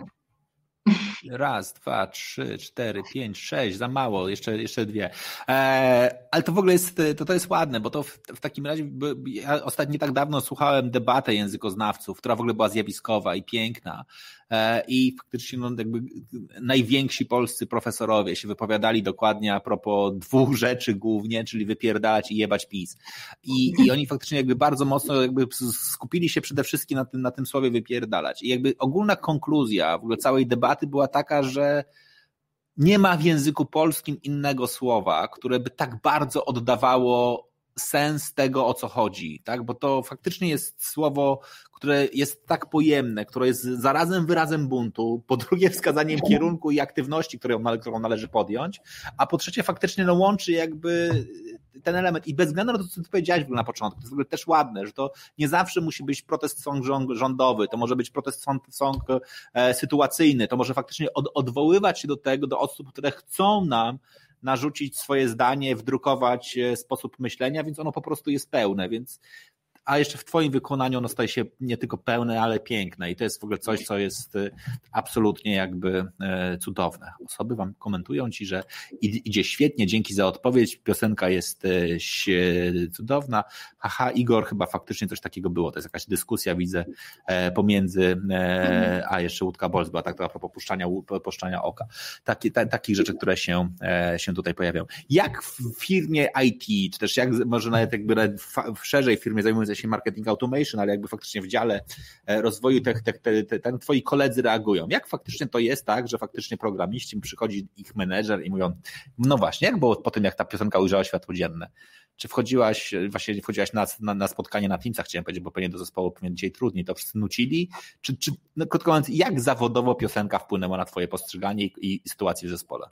Speaker 1: Raz, dwa, trzy, cztery, pięć, sześć, za mało, jeszcze, jeszcze dwie. Eee, ale to w ogóle jest, to, to jest ładne, bo to w, w takim razie, ja ostatnio tak dawno słuchałem debatę językoznawców, która w ogóle była zjawiskowa i piękna. E, i faktycznie no, jakby najwięksi polscy profesorowie się wypowiadali dokładnie a propos dwóch rzeczy głównie, czyli wypierdalać i jebać PiS. I, i oni faktycznie jakby bardzo mocno jakby skupili się przede wszystkim na tym, na tym słowie wypierdalać. I jakby ogólna konkluzja w ogóle całej debaty była taka, że nie ma w języku polskim innego słowa, które by tak bardzo oddawało sens tego, o co chodzi, tak? Bo to faktycznie jest słowo, które jest tak pojemne, które jest zarazem wyrazem buntu, po drugie wskazaniem kierunku i aktywności, którą, którą należy podjąć, a po trzecie faktycznie no, łączy jakby ten element i bez względu na to, co ty powiedziałeś na początku, to jest też ładne, że to nie zawsze musi być protest song rządowy, to może być protest song e, sytuacyjny, to może faktycznie od, odwoływać się do tego, do osób, które chcą nam narzucić swoje zdanie, wdrukować e, sposób myślenia, więc ono po prostu jest pełne, więc a jeszcze w Twoim wykonaniu ono staje się nie tylko pełne, ale piękne i to jest w ogóle coś, co jest y, absolutnie jakby e, cudowne. Osoby Wam komentują Ci, że idzie świetnie, dzięki za odpowiedź, piosenka jest e, cudowna. Haha, Igor, chyba faktycznie coś takiego było, to jest jakaś dyskusja, widzę, e, pomiędzy, a jeszcze Łódka Bols była tak a propos puszczania, puszczania oka. Taki, ta, takich rzeczy, które się, się tutaj pojawiają. Jak w firmie IT, czy też jak może nawet jakby w szerzej firmie zajmującej się marketing automation, ale jakby faktycznie w dziale e, rozwoju te, te, te, te, te twoi koledzy reagują. Jak faktycznie to jest tak, że faktycznie programiści, przychodzi ich menedżer i mówią, no właśnie, jak było po tym, jak ta piosenka ujrzała światło dzienne? Czy wchodziłaś, właśnie wchodziłaś na, na, na spotkanie na Teamsach, chciałem powiedzieć, bo pewnie do zespołu pewnie dzisiaj trudniej, to wszyscy nucili? Czy, czy no, krótko mówiąc, jak zawodowo piosenka wpłynęła na twoje postrzeganie i, i sytuację w zespole?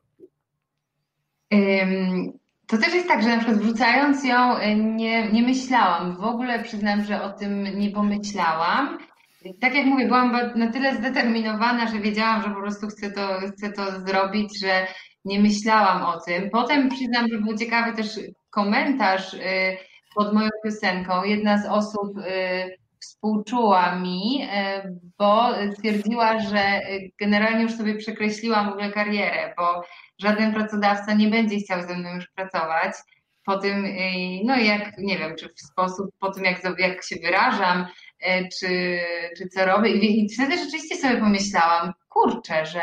Speaker 2: To też jest tak, że na przykład wrzucając ją y, nie, nie myślałam. W ogóle przyznam, że o tym nie pomyślałam. tak jak mówię, byłam na tyle zdeterminowana, że wiedziałam, że po prostu chcę to, chcę to zrobić, że nie myślałam o tym. Potem przyznam, że był ciekawy też komentarz y, pod moją piosenką. Jedna z osób y, współczuła mi, bo stwierdziła, że generalnie już sobie przekreśliłam w ogóle karierę, bo żaden pracodawca nie będzie chciał ze mną już pracować po tym, no jak, nie wiem, czy w sposób, po tym jak, jak się wyrażam, czy, czy co robię. I wtedy rzeczywiście sobie pomyślałam, kurczę, że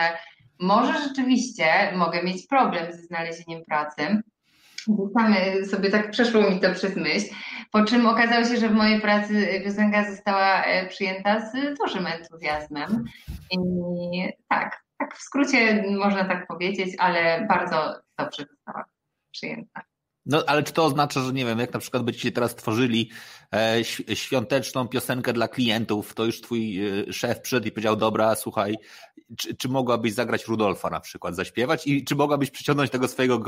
Speaker 2: może rzeczywiście mogę mieć problem ze znalezieniem pracy. Same sobie tak przeszło mi to przez myśl, po czym okazało się, że w mojej pracy piosenka została przyjęta z dużym entuzjazmem. I tak, tak w skrócie można tak powiedzieć, ale bardzo dobrze została przyjęta.
Speaker 1: No ale czy to oznacza, że nie wiem, jak na przykład byście teraz tworzyli e, świąteczną piosenkę dla klientów, to już twój e, szef przyszedł i powiedział, dobra, słuchaj, czy, czy mogłabyś zagrać Rudolfa na przykład, zaśpiewać i czy mogłabyś przyciągnąć tego swojego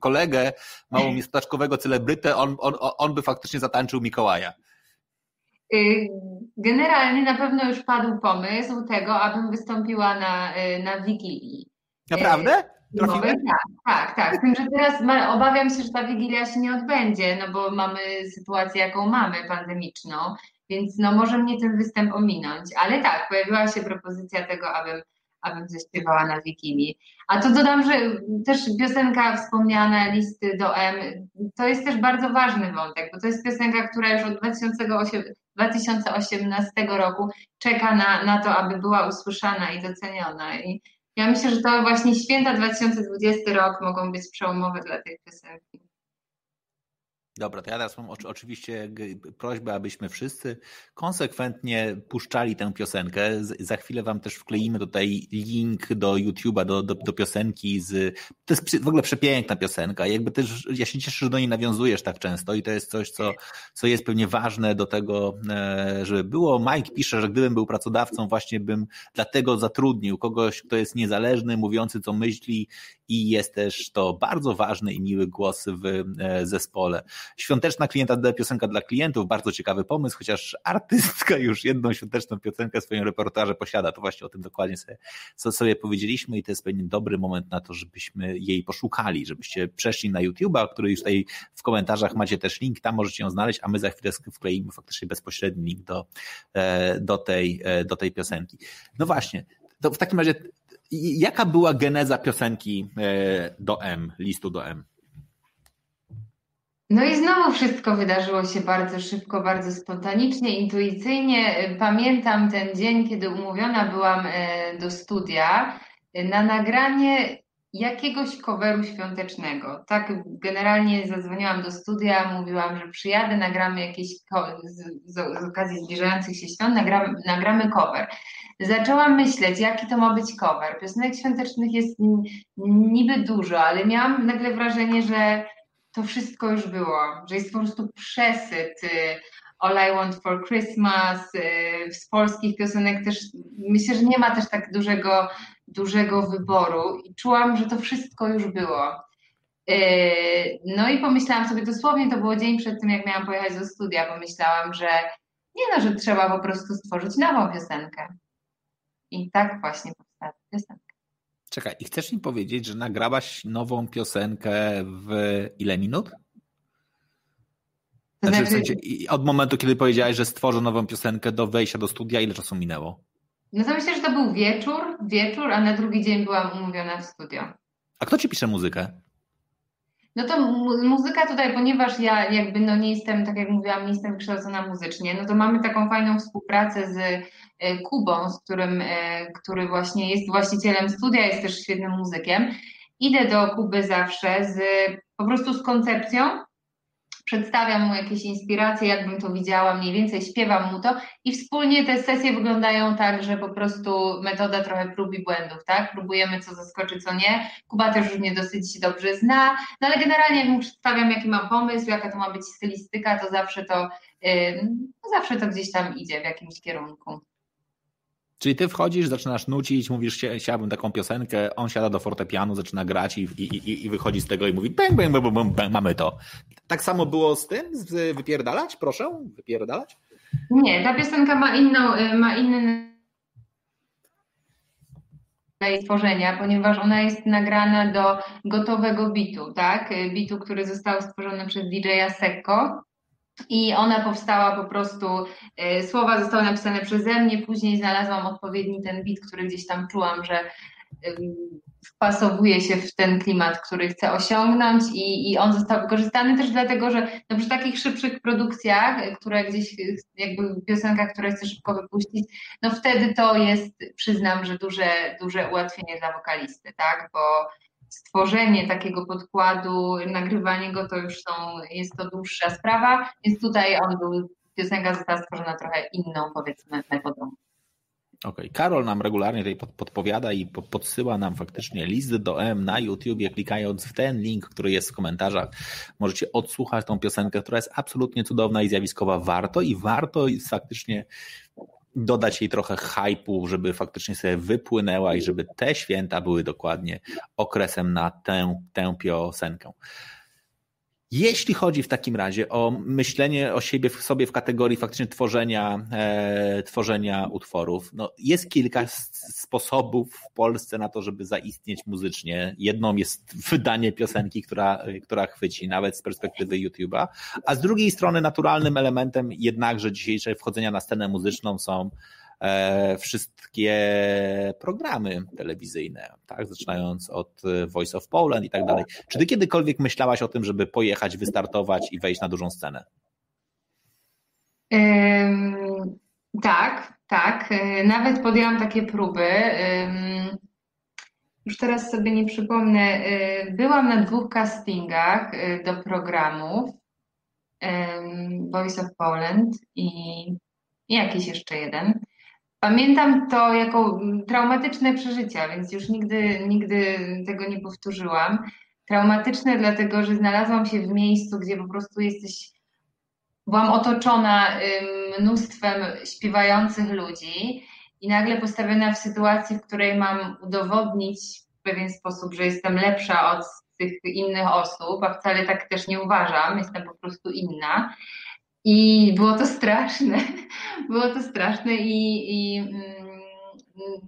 Speaker 1: kolegę, małomiasteczkowego celebrytę, on, on, on by faktycznie zatańczył Mikołaja?
Speaker 2: Y, generalnie na pewno już padł pomysł tego, abym wystąpiła na, y, na Wigilii.
Speaker 1: Naprawdę?
Speaker 2: Trafiły? Tak, tak, tak. Z tym, że teraz obawiam się, że ta Wigilia się nie odbędzie, no bo mamy sytuację, jaką mamy, pandemiczną, więc no może mnie ten występ ominąć. Ale tak, pojawiła się propozycja tego, abym, abym zaśpiewała na Wigilii. A to dodam, że też piosenka wspomniana, listy do M, to jest też bardzo ważny wątek, bo to jest piosenka, która już od 2008, 2018 roku czeka na, na to, aby była usłyszana i doceniona. I ja myślę, że to właśnie święta 2020 rok mogą być przełomowe dla tej piosenki.
Speaker 1: Dobra, to ja teraz mam oczywiście prośbę, abyśmy wszyscy konsekwentnie puszczali tę piosenkę. Za chwilę Wam też wkleimy tutaj link do YouTube'a, do, do, do piosenki. Z, to jest w ogóle przepiękna piosenka. Jakby też, ja się cieszę, że do niej nawiązujesz tak często i to jest coś, co, co jest pewnie ważne do tego, e, żeby było. Mike pisze, że gdybym był pracodawcą, właśnie bym dlatego zatrudnił kogoś, kto jest niezależny, mówiący co myśli i jest też to bardzo ważny i miły głos w e, zespole. Świąteczna klienta piosenka dla klientów, bardzo ciekawy pomysł, chociaż artystka już jedną świąteczną piosenkę w swoim repertuarze posiada, to właśnie o tym dokładnie sobie, co sobie powiedzieliśmy i to jest pewien dobry moment na to, żebyśmy jej poszukali, żebyście przeszli na YouTube'a, który już tutaj w komentarzach macie też link, tam możecie ją znaleźć, a my za chwilę wkleimy faktycznie bezpośredni link do, e, do, tej, e, do tej piosenki. No właśnie, to w takim razie Jaka była geneza piosenki e, do M, listu do M?
Speaker 2: No i znowu wszystko wydarzyło się bardzo szybko, bardzo spontanicznie, intuicyjnie. Pamiętam ten dzień, kiedy umówiona byłam e, do studia na nagranie jakiegoś coveru świątecznego. Tak, generalnie zadzwoniłam do studia, mówiłam, że przyjadę, nagramy jakieś, z, z okazji zbliżających się świąt, nagramy, nagramy cover zaczęłam myśleć, jaki to ma być cover. Piosenek świątecznych jest niby dużo, ale miałam nagle wrażenie, że to wszystko już było, że jest po prostu przesyt. Y, All I Want for Christmas, y, z polskich piosenek też, myślę, że nie ma też tak dużego, dużego wyboru i czułam, że to wszystko już było. Y, no i pomyślałam sobie, dosłownie to było dzień przed tym, jak miałam pojechać do studia, pomyślałam, że nie no, że trzeba po prostu stworzyć nową piosenkę. I tak właśnie powstała piosenka.
Speaker 1: Czekaj, i chcesz mi powiedzieć, że nagrałaś nową piosenkę w ile minut? Znaczy, w sensie, od momentu, kiedy powiedziałaś, że stworzę nową piosenkę do wejścia do studia, ile czasu minęło?
Speaker 2: No to myślę, że to był wieczór, wieczór, a na drugi dzień byłam umówiona w studio.
Speaker 1: A kto ci pisze muzykę?
Speaker 2: No to muzyka tutaj, ponieważ ja jakby no nie jestem, tak jak mówiłam, nie jestem wykształcona muzycznie, no to mamy taką fajną współpracę z e, Kubą, z którym, e, który właśnie jest właścicielem studia, jest też świetnym muzykiem. Idę do Kuby zawsze z po prostu z koncepcją, przedstawiam mu jakieś inspiracje, jakbym to widziała, mniej więcej śpiewam mu to i wspólnie te sesje wyglądają tak, że po prostu metoda trochę prób i błędów, tak? Próbujemy co zaskoczy, co nie. Kuba też już mnie dosyć dobrze zna, no ale generalnie jak mu przedstawiam, jaki mam pomysł, jaka to ma być stylistyka, to zawsze to, yy, zawsze to gdzieś tam idzie w jakimś kierunku.
Speaker 1: Czyli ty wchodzisz, zaczynasz nucić, mówisz, chciałbym taką piosenkę, on siada do fortepianu, zaczyna grać i, i, i wychodzi z tego i mówi, bang, bang, bang, bang, bang, mamy to. Tak samo było z tym, z wypierdalać, proszę, wypierdalać?
Speaker 2: Nie, ta piosenka ma inną, ma inny jej tworzenia, ponieważ ona jest nagrana do gotowego bitu, tak? Bitu, który został stworzony przez DJ-a Sekko. I ona powstała po prostu, e, słowa zostały napisane przeze mnie, później znalazłam odpowiedni ten bit, który gdzieś tam czułam, że wpasowuje się w ten klimat, który chcę osiągnąć i, i on został wykorzystany też dlatego, że no przy takich szybszych produkcjach, które gdzieś jakby piosenka, które chcę szybko wypuścić, no wtedy to jest, przyznam, że duże, duże ułatwienie dla wokalisty, tak, bo stworzenie takiego podkładu, nagrywanie go to już są, jest to dłuższa sprawa, więc tutaj on był, piosenka została stworzona trochę inną powiedzmy metodą.
Speaker 1: Okej, okay. Karol nam regularnie tutaj podpowiada i podsyła nam faktycznie list do M na YouTubie, klikając w ten link, który jest w komentarzach. Możecie odsłuchać tą piosenkę, która jest absolutnie cudowna i zjawiskowa. Warto i warto faktycznie dodać jej trochę hypu, żeby faktycznie sobie wypłynęła i żeby te święta były dokładnie okresem na tę, tę piosenkę. Jeśli chodzi w takim razie o myślenie o siebie, sobie w kategorii faktycznie tworzenia, e, tworzenia utworów, no jest kilka sposobów w Polsce na to, żeby zaistnieć muzycznie. Jedną jest wydanie piosenki, która, która chwyci, nawet z perspektywy YouTube'a, a z drugiej strony naturalnym elementem jednakże dzisiejszej wchodzenia na scenę muzyczną są wszystkie programy telewizyjne, tak? zaczynając od e, Voice of Poland i tak dalej. Czy ty kiedykolwiek myślałaś o tym, żeby pojechać, wystartować i wejść na dużą scenę?
Speaker 2: Um, tak, tak. E, nawet podjęłam takie próby. Um, już teraz sobie nie przypomnę. Byłam na dwóch castingach do programów um, Voice of Poland i, i jakiś jeszcze jeden. Pamiętam to jako traumatyczne przeżycia, więc już nigdy, nigdy tego nie powtórzyłam. Traumatyczne, dlatego że znalazłam się w miejscu, gdzie po prostu jesteś, byłam otoczona mnóstwem śpiewających ludzi i nagle postawiona w sytuacji, w której mam udowodnić w pewien sposób, że jestem lepsza od tych innych osób, a wcale tak też nie uważam, jestem po prostu inna. I było to straszne. [laughs] Było to straszne i, i, mm,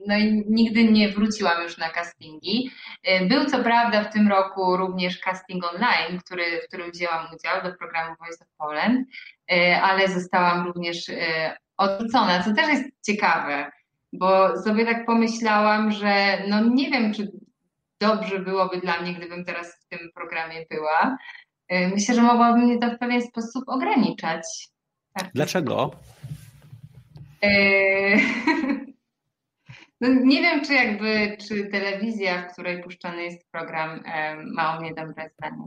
Speaker 2: no i nigdy nie wróciłam już na castingi. E, był co prawda w tym roku również casting online, który, w którym wzięłam udział do programu Voice of Poland, e, ale zostałam również e, odrzucona, co też jest ciekawe, bo sobie tak pomyślałam, że no nie wiem, czy dobrze byłoby dla mnie, gdybym teraz w tym programie była, myślę, że mogłaby mnie to w pewien sposób ograniczać.
Speaker 1: Tak. Dlaczego?
Speaker 2: Y, [laughs] no nie wiem, czy jakby, czy telewizja, w której puszczany jest program, ma o mnie dobre zdanie.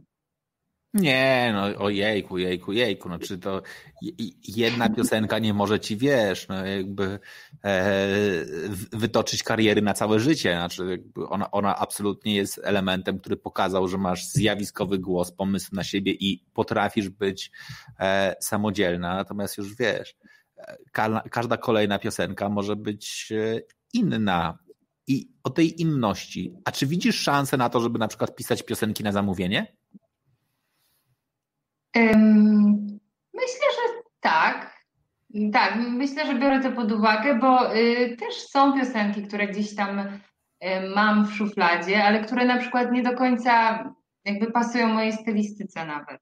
Speaker 1: Nie, no ojejku, jejku, jejku, no czy to jedna piosenka nie może ci, wiesz, no jakby e, wytoczyć kariery na całe życie, znaczy ona, ona absolutnie jest elementem, który pokazał, że masz zjawiskowy głos, pomysł na siebie i potrafisz być e, samodzielna, natomiast już wiesz, ka każda kolejna piosenka może być e, inna i o tej inności, a czy widzisz szansę na to, żeby na przykład pisać piosenki na zamówienie?
Speaker 2: Myślę, że tak. Tak, myślę, że biorę to pod uwagę, bo y, też są piosenki, które gdzieś tam y, mam w szufladzie, ale które na przykład nie do końca jakby pasują mojej stylistyce nawet.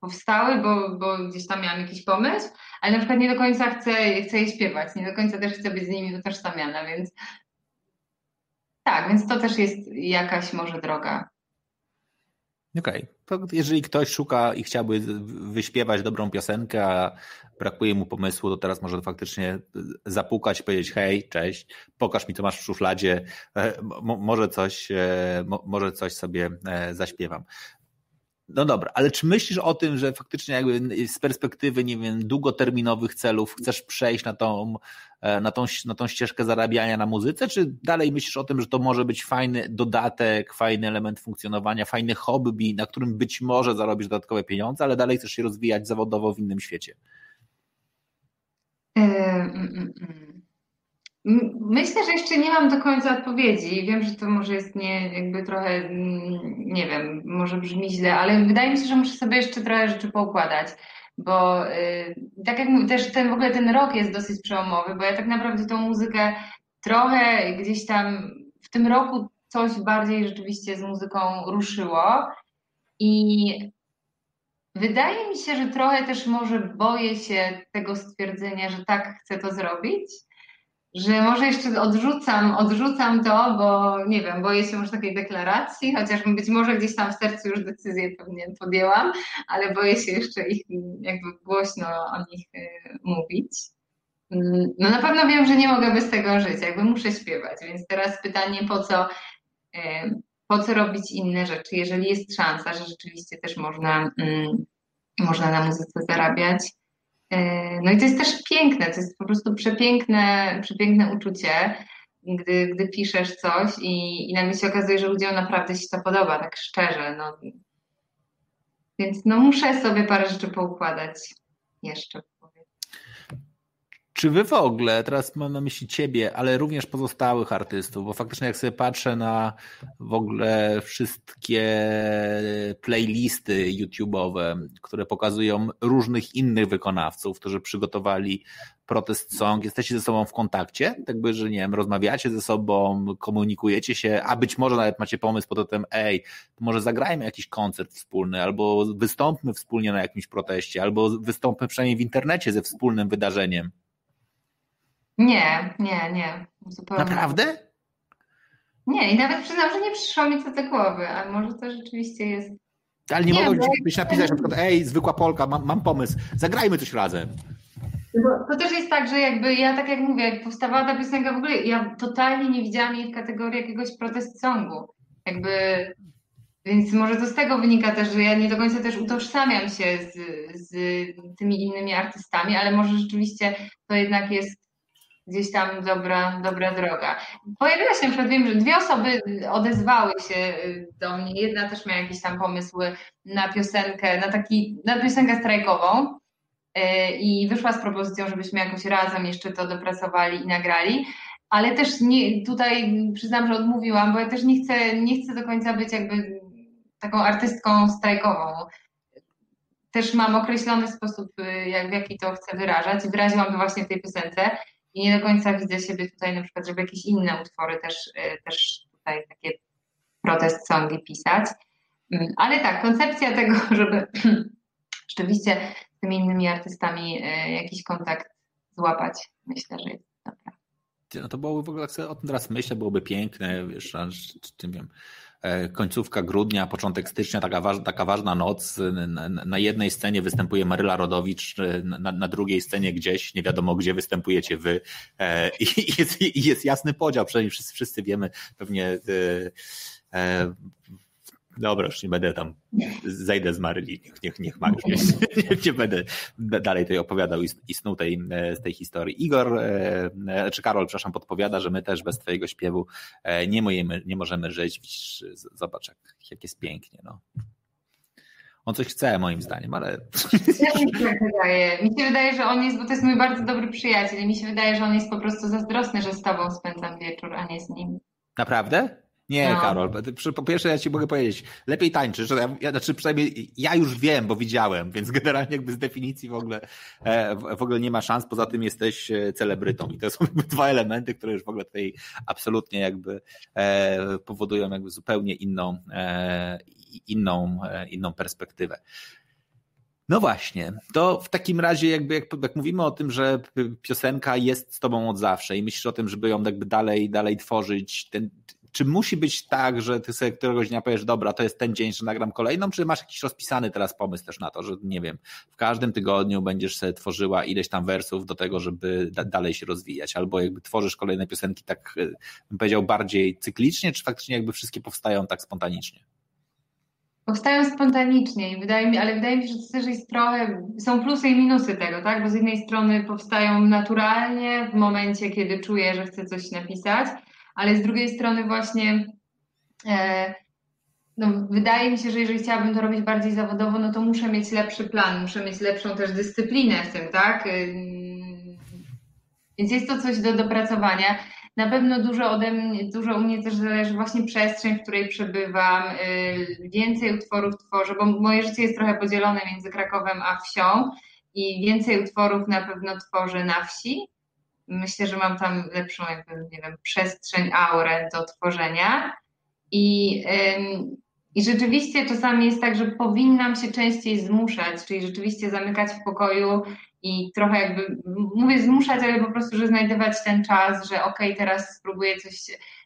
Speaker 2: Powstały, bo, bo gdzieś tam miałam jakiś pomysł, ale na przykład nie do końca chcę, chcę je śpiewać, nie do końca też chcę być z nimi utożsamiana, więc tak, więc to też jest jakaś może droga.
Speaker 1: Okej. Okay. Jeżeli ktoś szuka i chciałby wyśpiewać dobrą piosenkę, a brakuje mu pomysłu, to teraz może faktycznie zapukać, powiedzieć hej, cześć, pokaż mi, co masz w szufladzie, e, może coś, e, może coś sobie e, zaśpiewam. No dobra, ale czy myślisz o tym, że faktycznie jakby z perspektywy, nie wiem, długoterminowych celów chcesz przejść na tą, e, na tą, na tą ścieżkę zarabiania na muzyce, czy dalej myślisz o tym, że to może być fajny dodatek, fajny element funkcjonowania, fajny hobby, na którym być może zarobisz dodatkowe pieniądze, ale dalej chcesz się rozwijać zawodowo w innym świecie?
Speaker 2: Mm, mm, mm. Myślę, że jeszcze nie mam do końca odpowiedzi. Wiem, że to może jest nie, jakby trochę, nie wiem, może brzmi źle, ale wydaje mi się, że muszę sobie jeszcze trochę rzeczy poukładać. bo y, tak jak też ten w ogóle ten rok jest dosyć przełomowy, bo ja tak naprawdę tą muzykę trochę gdzieś tam w tym roku coś bardziej rzeczywiście z muzyką ruszyło i wydaje mi się, że trochę też może boję się tego stwierdzenia, że tak chcę to zrobić, że może jeszcze odrzucam, odrzucam to, bo nie wiem, boję się już takiej deklaracji, chociaż być może gdzieś tam w sercu już decyzję pewnie podjęłam, ale boję się jeszcze ich jakby głośno o nich y, mówić. Mm, no na pewno wiem, że nie mogę bez tego żyć, jakby muszę śpiewać, więc teraz pytanie po co, y, po co robić inne rzeczy, jeżeli jest szansa, że rzeczywiście też można, mm, można na muzyce zarabiać. E, no i to jest też piękne, to jest po prostu przepiękne, przepiękne uczucie, gdy, gdy piszesz coś i, i nagle się okazuje, że ludziom naprawdę się to podoba, tak szczerze. No. Więc no muszę sobie parę rzeczy poukładać jeszcze.
Speaker 1: Czy wy w ogóle, teraz mam na myśli ciebie, ale również pozostałych artystów, bo faktycznie jak sobie patrzę na w ogóle wszystkie playlisty YouTube'owe, które pokazują różnych innych wykonawców, którzy przygotowali protest song, jesteście ze sobą w kontakcie, tak by, że nie wiem, rozmawiacie ze sobą, komunikujecie się, a być może nawet macie pomysł pod tym, ej, może zagrajmy jakiś koncert wspólny, albo wystąpmy wspólnie na jakimś proteście, albo wystąpmy przynajmniej w internecie ze wspólnym wydarzeniem.
Speaker 2: Nie, nie, nie.
Speaker 1: Zupełnie. Naprawdę?
Speaker 2: Nie, i nawet przyznam, że nie przyszło mi to do głowy, a może to rzeczywiście jest.
Speaker 1: Ale nie, nie mogą byś napisać na przykład, ej, zwykła Polka, mam, mam pomysł, zagrajmy coś razem.
Speaker 2: Bo to też jest tak, że jakby ja tak jak mówię, jak powstawała ta piosenka w ogóle, ja totalnie nie widziałam jej w kategorii jakiegoś protest songu. Jakby, więc może to z tego wynika też, że ja nie do końca też utożsamiam się z, z tymi innymi artystami, ale może rzeczywiście to jednak jest gdzieś tam dobra, dobra droga. Pojawiła się na przykład, wiem, że dwie osoby odezwały się y, do mnie. Jedna też miała jakieś tam pomysły na piosenkę, na taki, na piosenkę strajkową y, i wyszła z propozycją, żebyśmy jakoś razem jeszcze to dopracowali i nagrali. Ale też nie, tutaj przyznam, że odmówiłam, bo ja też nie chcę, nie chcę do końca być jakby taką artystką strajkową. Też mam określony sposób, y, jak, w jaki to chcę wyrażać. Wyraziłam to właśnie w tej piosence i nie do końca widzę siebie tutaj na przykład, żeby jakieś inne utwory też, y, też tutaj takie protest songi pisać. Mm, ale tak, koncepcja tego, [laughs] żeby [clears throat] rzeczywiście z tymi innymi artystami y, jakiś kontakt złapać, myślę, że jest dobra.
Speaker 1: No to byłoby w ogóle, jak o tym teraz myślę, byłoby piękne, wiesz, nie wiem, E, końcówka grudnia, początek stycznia, taka, waż, taka ważna noc. Na jednej scenie występuje Maryla Rodowicz, e, na, na drugiej scenie gdzieś, nie wiadomo gdzie występujecie wy. E, I jest, jest jasny podział, przynajmniej wszyscy, wszyscy wiemy pewnie Dobra, już nie będę tam, zejdę z Maryli, niech, niech, niech ma już, [laughs] [laughs] nie, nie będę dalej tutaj opowiadał i, i snuł tej, z tej historii. Igor, e, czy Karol, przepraszam, podpowiada, że my też bez twojego śpiewu e, nie, możemy, nie możemy żyć. Widzisz, zobacz, jak, jak jest pięknie, no. On coś chce, moim zdaniem, ale. [laughs]
Speaker 2: Ja mi się wydaje. Mi się wydaje, że on jest, bo to jest mój bardzo dobry przyjaciel, i mi się wydaje, że on jest po prostu zazdrosny, że z tobą spędzam wieczór, a nie z nim.
Speaker 1: Naprawdę? Nie, no. Karol, po pierwsze ja ci mogę powiedzieć, lepiej tańczysz, ja, znaczy przynajmniej ja już wiem, bo widziałem, więc generalnie jakby z definicji w ogóle, e, w ogóle nie ma szans, poza tym jesteś e, celebrytą i to są [laughs] jakby dwa elementy, które już w ogóle tutaj absolutnie jakby e, powodują jakby zupełnie inną, inną, inną perspektywę. No właśnie, to w takim razie jakby jak, jak, mówimy o tym, że piosenka jest z tobą od zawsze i myślisz o tym, żeby ją jakby dalej, dalej tworzyć, ten, czy musi być tak, że ty sobie któregoś dnia powiesz, dobra, to jest ten dzień, że nagram kolejną, czy masz jakiś rozpisany teraz pomysł też na to, że nie wiem, w każdym tygodniu będziesz sobie tworzyła ileś tam wersów do tego, żeby da dalej się rozwijać, albo jakby tworzysz kolejne piosenki tak, e, bym powiedział, bardziej cyklicznie, czy faktycznie jakby wszystkie powstają tak spontanicznie?
Speaker 2: Powstają spontanicznie, wydaje mi, ale wydaje mi się, że to też jest trochę, są plusy i minusy tego, tak? Bo z jednej strony powstają naturalnie w momencie, kiedy czuję, że chcę coś napisać, ale z drugiej strony właśnie e, no, wydaje mi się, że jeżeli chciałabym to robić bardziej zawodowo, no to muszę mieć lepszy plan, muszę mieć lepszą też dyscyplinę w tym, tak? Więc jest to coś do dopracowania. Na pewno dużo ode mnie, dużo u mnie też zależy właśnie przestrzeń, w której przebywam. Y, więcej utworów tworzę, bo moje życie jest trochę podzielone między Krakowem a wsią i więcej utworów na pewno tworzę na wsi. Myślę, że mam tam lepszą jakby, nie wiem, przestrzeń, aurę do tworzenia. I, I rzeczywiście czasami jest tak, że powinnam się częściej zmuszać, czyli rzeczywiście zamykać w pokoju i trochę jakby, mówię zmuszać, ale po prostu, że znajdować ten czas, że okej, okay, teraz spróbuję coś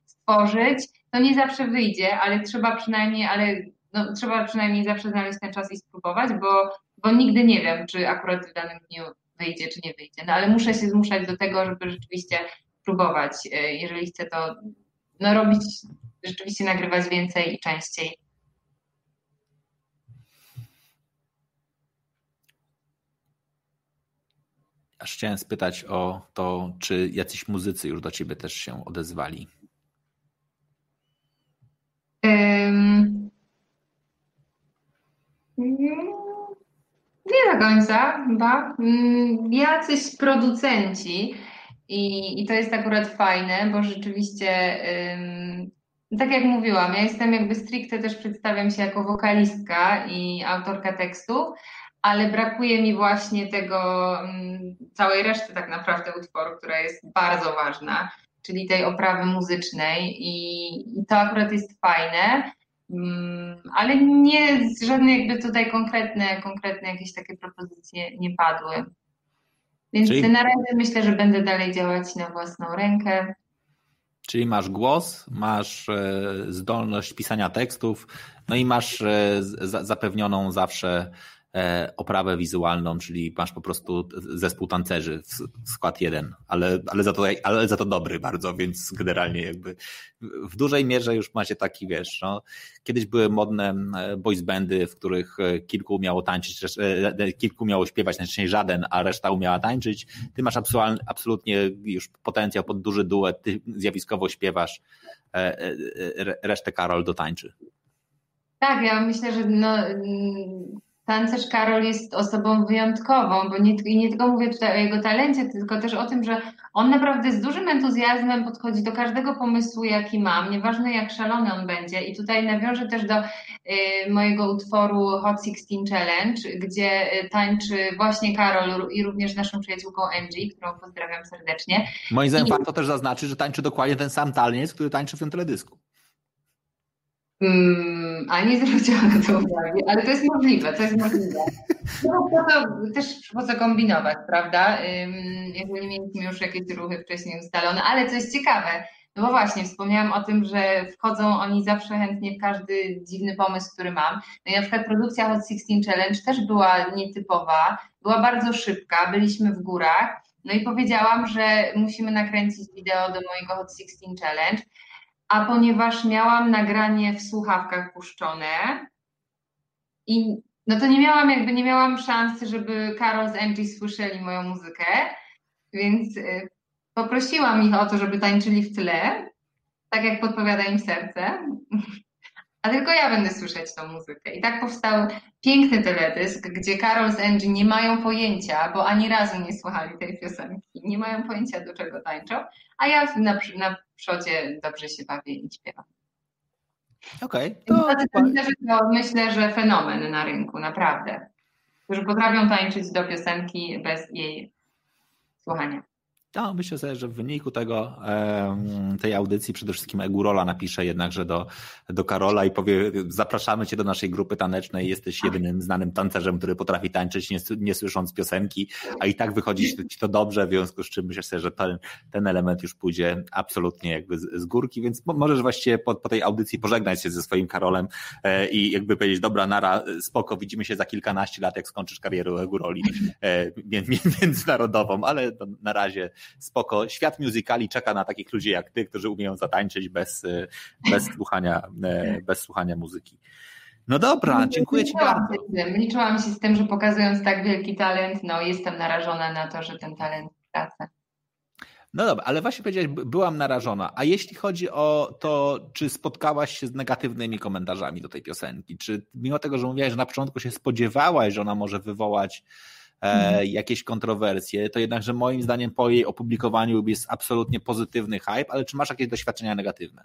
Speaker 2: stworzyć. To nie zawsze wyjdzie, ale trzeba przynajmniej, ale no, trzeba przynajmniej zawsze znaleźć ten czas i spróbować, bo, bo nigdy nie wiem, czy akurat w danym dniu wyjdzie, czy nie wyjdzie. No ale muszę się zmuszać do tego, żeby rzeczywiście próbować, e, jeżeli chcę to no, robić, rzeczywiście nagrywać więcej i częściej.
Speaker 1: Aż chciałem spytać o to, czy jacyś muzycy już do ciebie też się odezwali. Um,
Speaker 2: nie do końca chyba. Mm, jacyś producenci i, i to jest akurat fajne, bo rzeczywiście um, tak jak mówiłam, ja jestem jakby stricte też przedstawiam się jako wokalistka i autorka tekstów, ale brakuje mi właśnie tego, całej reszty tak naprawdę utworu, która jest bardzo ważna, czyli tej oprawy muzycznej i, i to akurat jest fajne, ale nie żadne jakby tutaj konkretne, konkretne jakieś takie propozycje nie padły. Więc Czyli... na razie myślę, że będę dalej działać na własną rękę.
Speaker 1: Czyli masz głos, masz e, zdolność pisania tekstów, no i masz e, zapewnioną zawsze oprawę wizualną, czyli masz po prostu zespół tancerzy w skład jeden, ale, ale, za to, ale za to dobry bardzo, więc generalnie jakby w dużej mierze już macie taki, wiesz, no, kiedyś były modne e, boys bandy, w których e, kilku umiało tańczyć, kilku umiało śpiewać, najczęściej żaden, a reszta umiała tańczyć. Ty masz absolutnie już potencjał pod duży duet, ty zjawiskowo śpiewasz, resztę Karol dotańczy.
Speaker 2: Tak, ja myślę, że no, tancerz Karol jest osobą wyjątkową, bo nie, nie tylko mówię tutaj o jego talencie, tylko też o tym, że on naprawdę z dużym entuzjazmem podchodzi do każdego pomysłu, jaki mam, nieważne jak szalony on będzie. I tutaj nawiążę też do y, mojego utworu Hot 16 Challenge, gdzie y, tańczy właśnie Karol i również naszą przyjaciółką Angie, którą pozdrawiam serdecznie.
Speaker 1: Moim zdaniem I... warto też zaznaczyć, że tańczy dokładnie ten sam taniec, który tańczy w tym teledysku.
Speaker 2: Hmm, a nie zwróciłam na to uwagi, ale to jest możliwe, to jest możliwe. [laughs] No, po to też po co kombinować, prawda? Jeżeli mieliśmy już jakieś ruchy wcześniej ustalone, ale co jest ciekawe, no bo właśnie wspomniałam o tym, że wchodzą oni zawsze chętnie w każdy dziwny pomysł, który mam. No i na przykład produkcja Hot 16 Challenge też była nietypowa, była bardzo szybka, byliśmy w górach, no i powiedziałam, że musimy nakręcić wideo do mojego Hot 16 Challenge a ponieważ miałam nagranie w słuchawkach puszczone i no to nie miałam jakby nie miałam szansy, żeby Karol z Angie słyszeli moją muzykę, więc y, poprosiłam ich o to, żeby tańczyli w tle, tak jak podpowiada im serce a tylko ja będę słyszeć tą muzykę. I tak powstał piękny teledysk, gdzie Karol z Angie nie mają pojęcia, bo ani razu nie słuchali tej piosenki, nie mają pojęcia do czego tańczą, a ja na, na przodzie dobrze się bawię i śpiewam.
Speaker 1: Okej. Okay, to...
Speaker 2: Myślę, że to myślę, że fenomen na rynku, naprawdę. Którzy potrafią tańczyć do piosenki bez jej słuchania.
Speaker 1: No, myślę sobie, że w wyniku tego, tej audycji przede wszystkim Egurola napisze jednakże do, do Karola i powie, zapraszamy cię do naszej grupy tanecznej, jesteś jedynym znanym tancerzem, który potrafi tańczyć nie, nie słysząc piosenki, a i tak wychodzi ci to dobrze, w związku z czym myślę sobie, że ten, ten element już pójdzie absolutnie jakby z, z górki, więc możesz właściwie po, po tej audycji pożegnać się ze swoim Karolem e, i jakby powiedzieć, dobra, nara, spoko, widzimy się za kilkanaście lat, jak skończysz karierę Eguroli e, międzynarodową, ale na razie spoko. Świat musicali czeka na takich ludzi jak ty, którzy umieją zatańczyć bez, e, bez, słuchania, e, bez słuchania muzyki. No dobra, dziękuję Ci bardzo.
Speaker 2: Liczyłam się z tym, że pokazując tak wielki talent, no jestem narażona na to, że ten talent tracę.
Speaker 1: No dobra, ale właśnie powiedziałeś, byłam narażona. A jeśli chodzi o to, czy spotkałaś się z negatywnymi komentarzami do tej piosenki, czy mimo tego, że mówiłaś, że na początku się spodziewałaś, że ona może wywołać mhm. jakieś kontrowersje, to jednakże moim zdaniem po jej opublikowaniu jest absolutnie pozytywny hype, ale czy masz jakieś doświadczenia negatywne?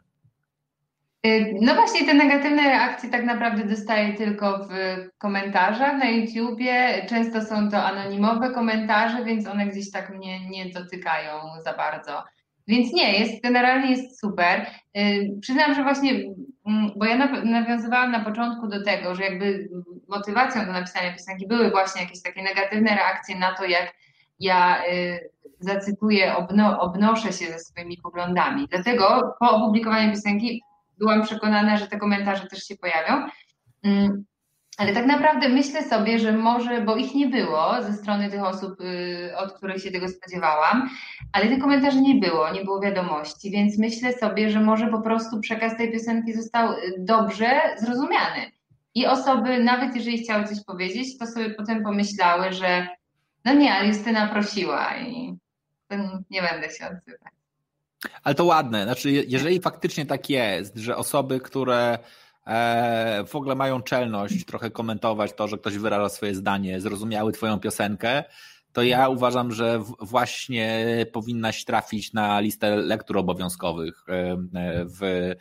Speaker 2: Y, no właśnie te negatywne reakcje tak naprawdę dostaję tylko w komentarzach na YouTubie. Często są to anonimowe komentarze, więc one gdzieś tak mnie nie dotykają za bardzo. Więc nie, jest generalnie jest super. Y, przyznam, że właśnie, mm, bo ja nawiązywałam na początku do tego, że jakby motywacją do napisania piosenki były właśnie jakieś takie negatywne reakcje na to, jak ja y, zacytuję, obno, obnoszę się ze swoimi poglądami. Dlatego po opublikowaniu piosenki byłam przekonana, że te komentarze też się pojawią. Ale tak naprawdę myślę sobie, że może, bo ich nie było ze strony tych osób, y, od których się tego spodziewałam, ale tych komentarzy nie było, nie było wiadomości, więc myślę sobie, że może po prostu przekaz tej piosenki został y, dobrze zrozumiany. I osoby, nawet jeżeli chciały coś powiedzieć, to sobie potem pomyślały, że no nie, ale Justyna prosiła i nie będę się odzywać.
Speaker 1: Ale to ładne. Znaczy, jeżeli faktycznie tak jest, że osoby, które w ogóle mają czelność trochę komentować to, że ktoś wyraża swoje zdanie, zrozumiały Twoją piosenkę, to ja uważam, że właśnie powinnaś trafić na listę lektur obowiązkowych e, e, w,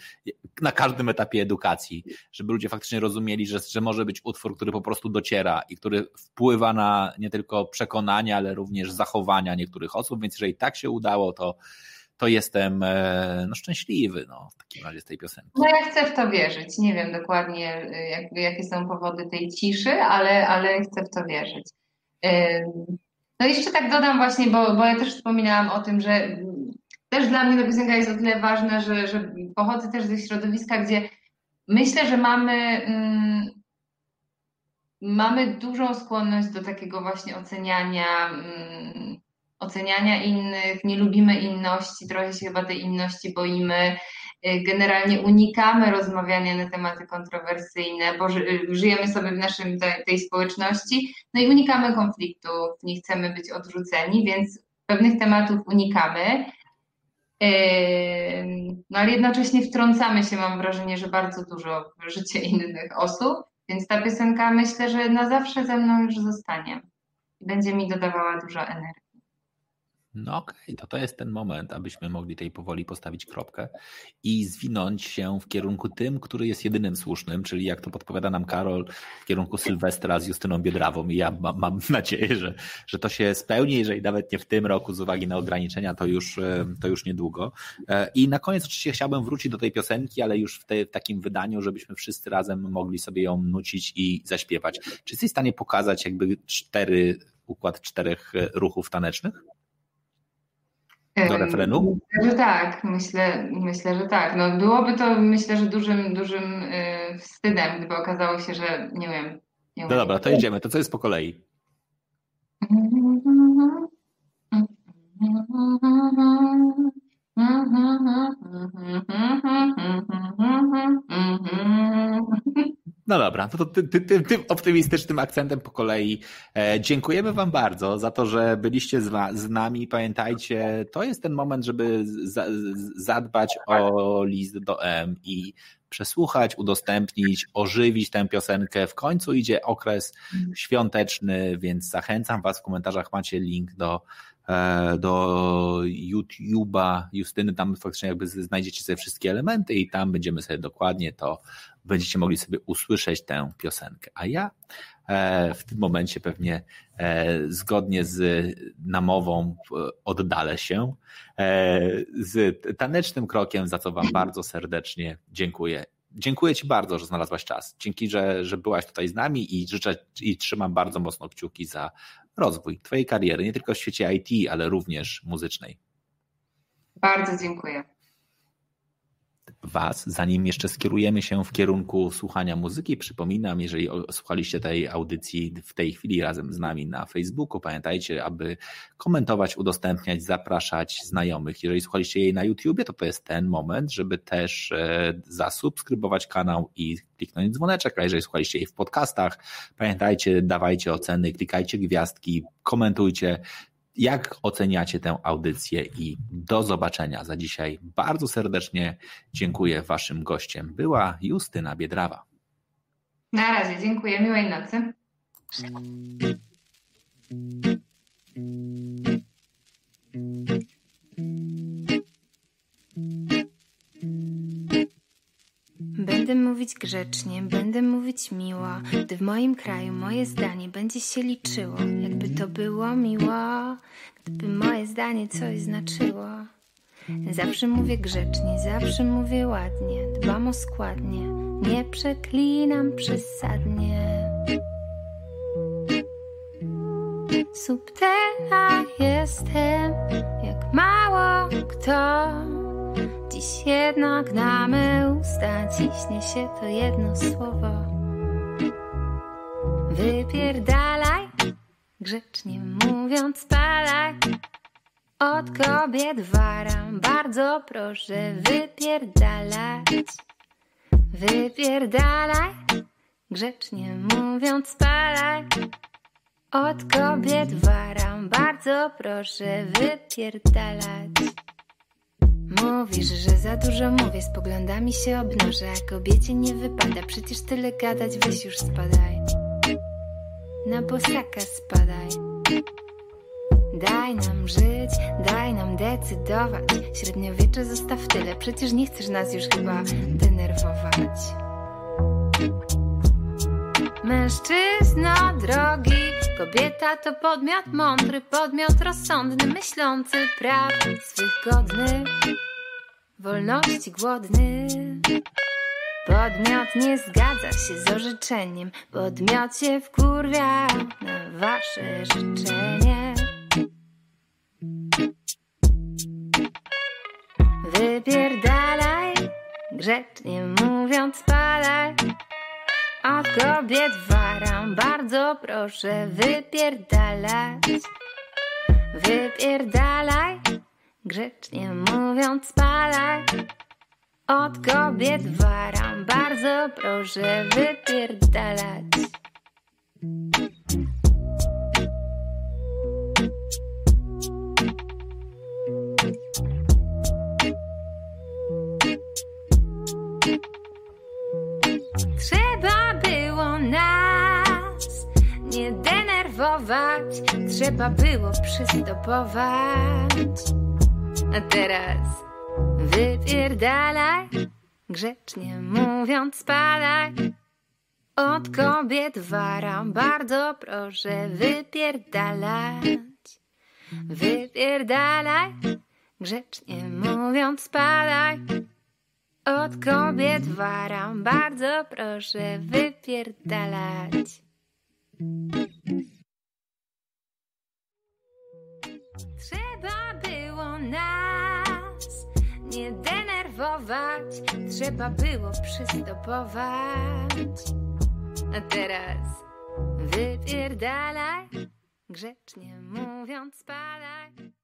Speaker 1: na każdym etapie edukacji, żeby ludzie faktycznie rozumieli, że, że może być utwór, który po prostu dociera i który wpływa na nie tylko przekonania, ale również zachowania niektórych osób, więc jeżeli tak się udało, to to jestem e, no, szczęśliwy no, w takim razie z tej piosenki.
Speaker 2: No ja chcę w to wierzyć. Nie wiem dokładnie, e, jak, jakie są powody tej ciszy, ale, ale chcę w to wierzyć. No jeszcze tak dodam właśnie, bo, bo ja też wspominałam o tym, że też dla mnie ta piosenka jest o tyle ważna, że, że pochodzę też ze środowiska, gdzie myślę, że mamy, mm, mamy dużą skłonność do takiego właśnie oceniania mm, oceniania innych, nie lubimy inności, trochę się chyba tej inności boimy. Y, generalnie unikamy rozmawiania na tematy kontrowersyjne, bo żyjemy sobie w naszym tej, tej społeczności, no i unikamy konfliktów, nie chcemy być odrzuceni, więc pewnych tematów unikamy. Y, no ale jednocześnie wtrącamy się, mam wrażenie, że bardzo dużo w życie innych osób, więc ta piosenka myślę, że na zawsze ze mną już zostanie. Będzie mi dodawała dużo energii.
Speaker 1: No okej, okay, to to jest ten moment, abyśmy mogli tej powoli postawić kropkę i zwinąć się w kierunku tym, który jest jedynym słusznym, czyli jak to podpowiada nam Karol, w kierunku Sylwestra z Justyną Biedrawą i ja mam, [laughs] nadzieję, że, że to się spełni, jeżeli nawet nie w tym roku z uwagi na ograniczenia, to już, e, to już niedługo. E, I na koniec oczywiście chciałbym wrócić do tej piosenki, ale już w, te, w takim wydaniu, żebyśmy wszyscy razem mogli sobie ją nucić i zaśpiewać. Czy jesteś w stanie pokazać jakby cztery, układ czterech ruchów tanecznych? Do refrenu?
Speaker 2: Myślę, że tak, myślę, myślę, że tak. No, byłoby to myślę, że dużym, dużym y, wstydem, gdyby okazało się, że nie wiem. Nie
Speaker 1: no dobra, to idziemy. To co jest po kolei? [laughs] No dobra, to, to ty, ty, ty, tym optymistycznym akcentem po kolei e, dziękujemy Wam bardzo za to, że byliście z, z nami. Pamiętajcie, to jest ten moment, żeby za, zadbać o list do M i przesłuchać, udostępnić, ożywić tę piosenkę. W końcu idzie okres świąteczny, więc zachęcam Was. W komentarzach macie link do E, do YouTube'a Justyny, tam faktycznie jakby znajdziecie sobie wszystkie elementy i tam będziemy sobie dokładnie to, będziecie mogli sobie usłyszeć tę piosenkę. A ja e, w tym momencie pewnie e, zgodnie z namową oddalę się z tanecznym krokiem, za co Wam bardzo serdecznie dziękuję. Dziękuję Ci bardzo, że znalazłaś czas. Dzięki, że, że byłaś tutaj z nami i życzę i trzymam bardzo mocno kciuki za rozwój Twojej kariery, nie tylko w świecie IT, ale również muzycznej.
Speaker 2: Bardzo dziękuję.
Speaker 1: Was, zanim jeszcze skierujemy się w kierunku słuchania muzyki, przypominam, jeżeli słuchaliście tej audycji w tej chwili razem z nami na Facebooku, pamiętajcie, aby komentować, udostępniać, zapraszać znajomych. Jeżeli słuchaliście jej na YouTubie, to to jest ten moment, żeby też e, zasubskrybować kanał i kliknąć dzwoneczek, a jeżeli słuchaliście jej w podcastach, pamiętajcie, dawajcie oceny, klikajcie gwiazdki, komentujcie, jak oceniacie tę audycję i do zobaczenia za dzisiaj. Bardzo serdecznie dziękuję. Waszym gościem była Justyna Biedrawa.
Speaker 2: Na razie, dziękuję. Miłej nocy. Będę mówić grzecznie, będę mówić miło, gdy w moim kraju moje zdanie będzie się liczyło. Jakby to było miło, gdyby moje zdanie coś znaczyło. Zawsze mówię grzecznie, zawsze mówię ładnie, dbam o składnie, nie przeklinam przesadnie. Subtela jestem, jak mało kto. Dziś jednak na me usta ciśnie się to jedno słowo. Wypierdalaj, grzecznie mówiąc palaj. Od kobiet waram, bardzo proszę wypierdalać. Wypierdalaj, grzecznie mówiąc palaj. Od kobiet waram, bardzo proszę wypierdalać. Mówisz, że za dużo mówię, z poglądami się obnoszę, a kobiecie nie wypada, przecież tyle gadać, weź już spadaj. Na bosaka spadaj. Daj nam żyć, daj nam decydować. Średniowiecze zostaw tyle, przecież nie chcesz nas już chyba denerwować. Mężczyzno drogi, kobieta to podmiot mądry, podmiot rozsądny, myślący praw swych godny, wolności głodny. Podmiot nie zgadza się z orzeczeniem, podmiot się wkurwia na wasze życzenie. Wypierdalaj, grzecznie mówiąc palaj. Od kobiet waram, bardzo proszę wypierdalać. Wypierdalaj, grzecznie mówiąc palaj. Od kobiet waram, bardzo proszę wypierdalać. Trzeba było nas nie denerwować, trzeba było przystopować. A teraz wypierdalaj, grzecznie mówiąc spadaj. Od kobiet waram, bardzo proszę wypierdalać. Wypierdalaj, grzecznie mówiąc spadaj. Od kobiet waram, bardzo proszę wypierdalać. Trzeba było nas nie denerwować, trzeba było przystopować. A teraz wypierdalaj, grzecznie mówiąc spadaj.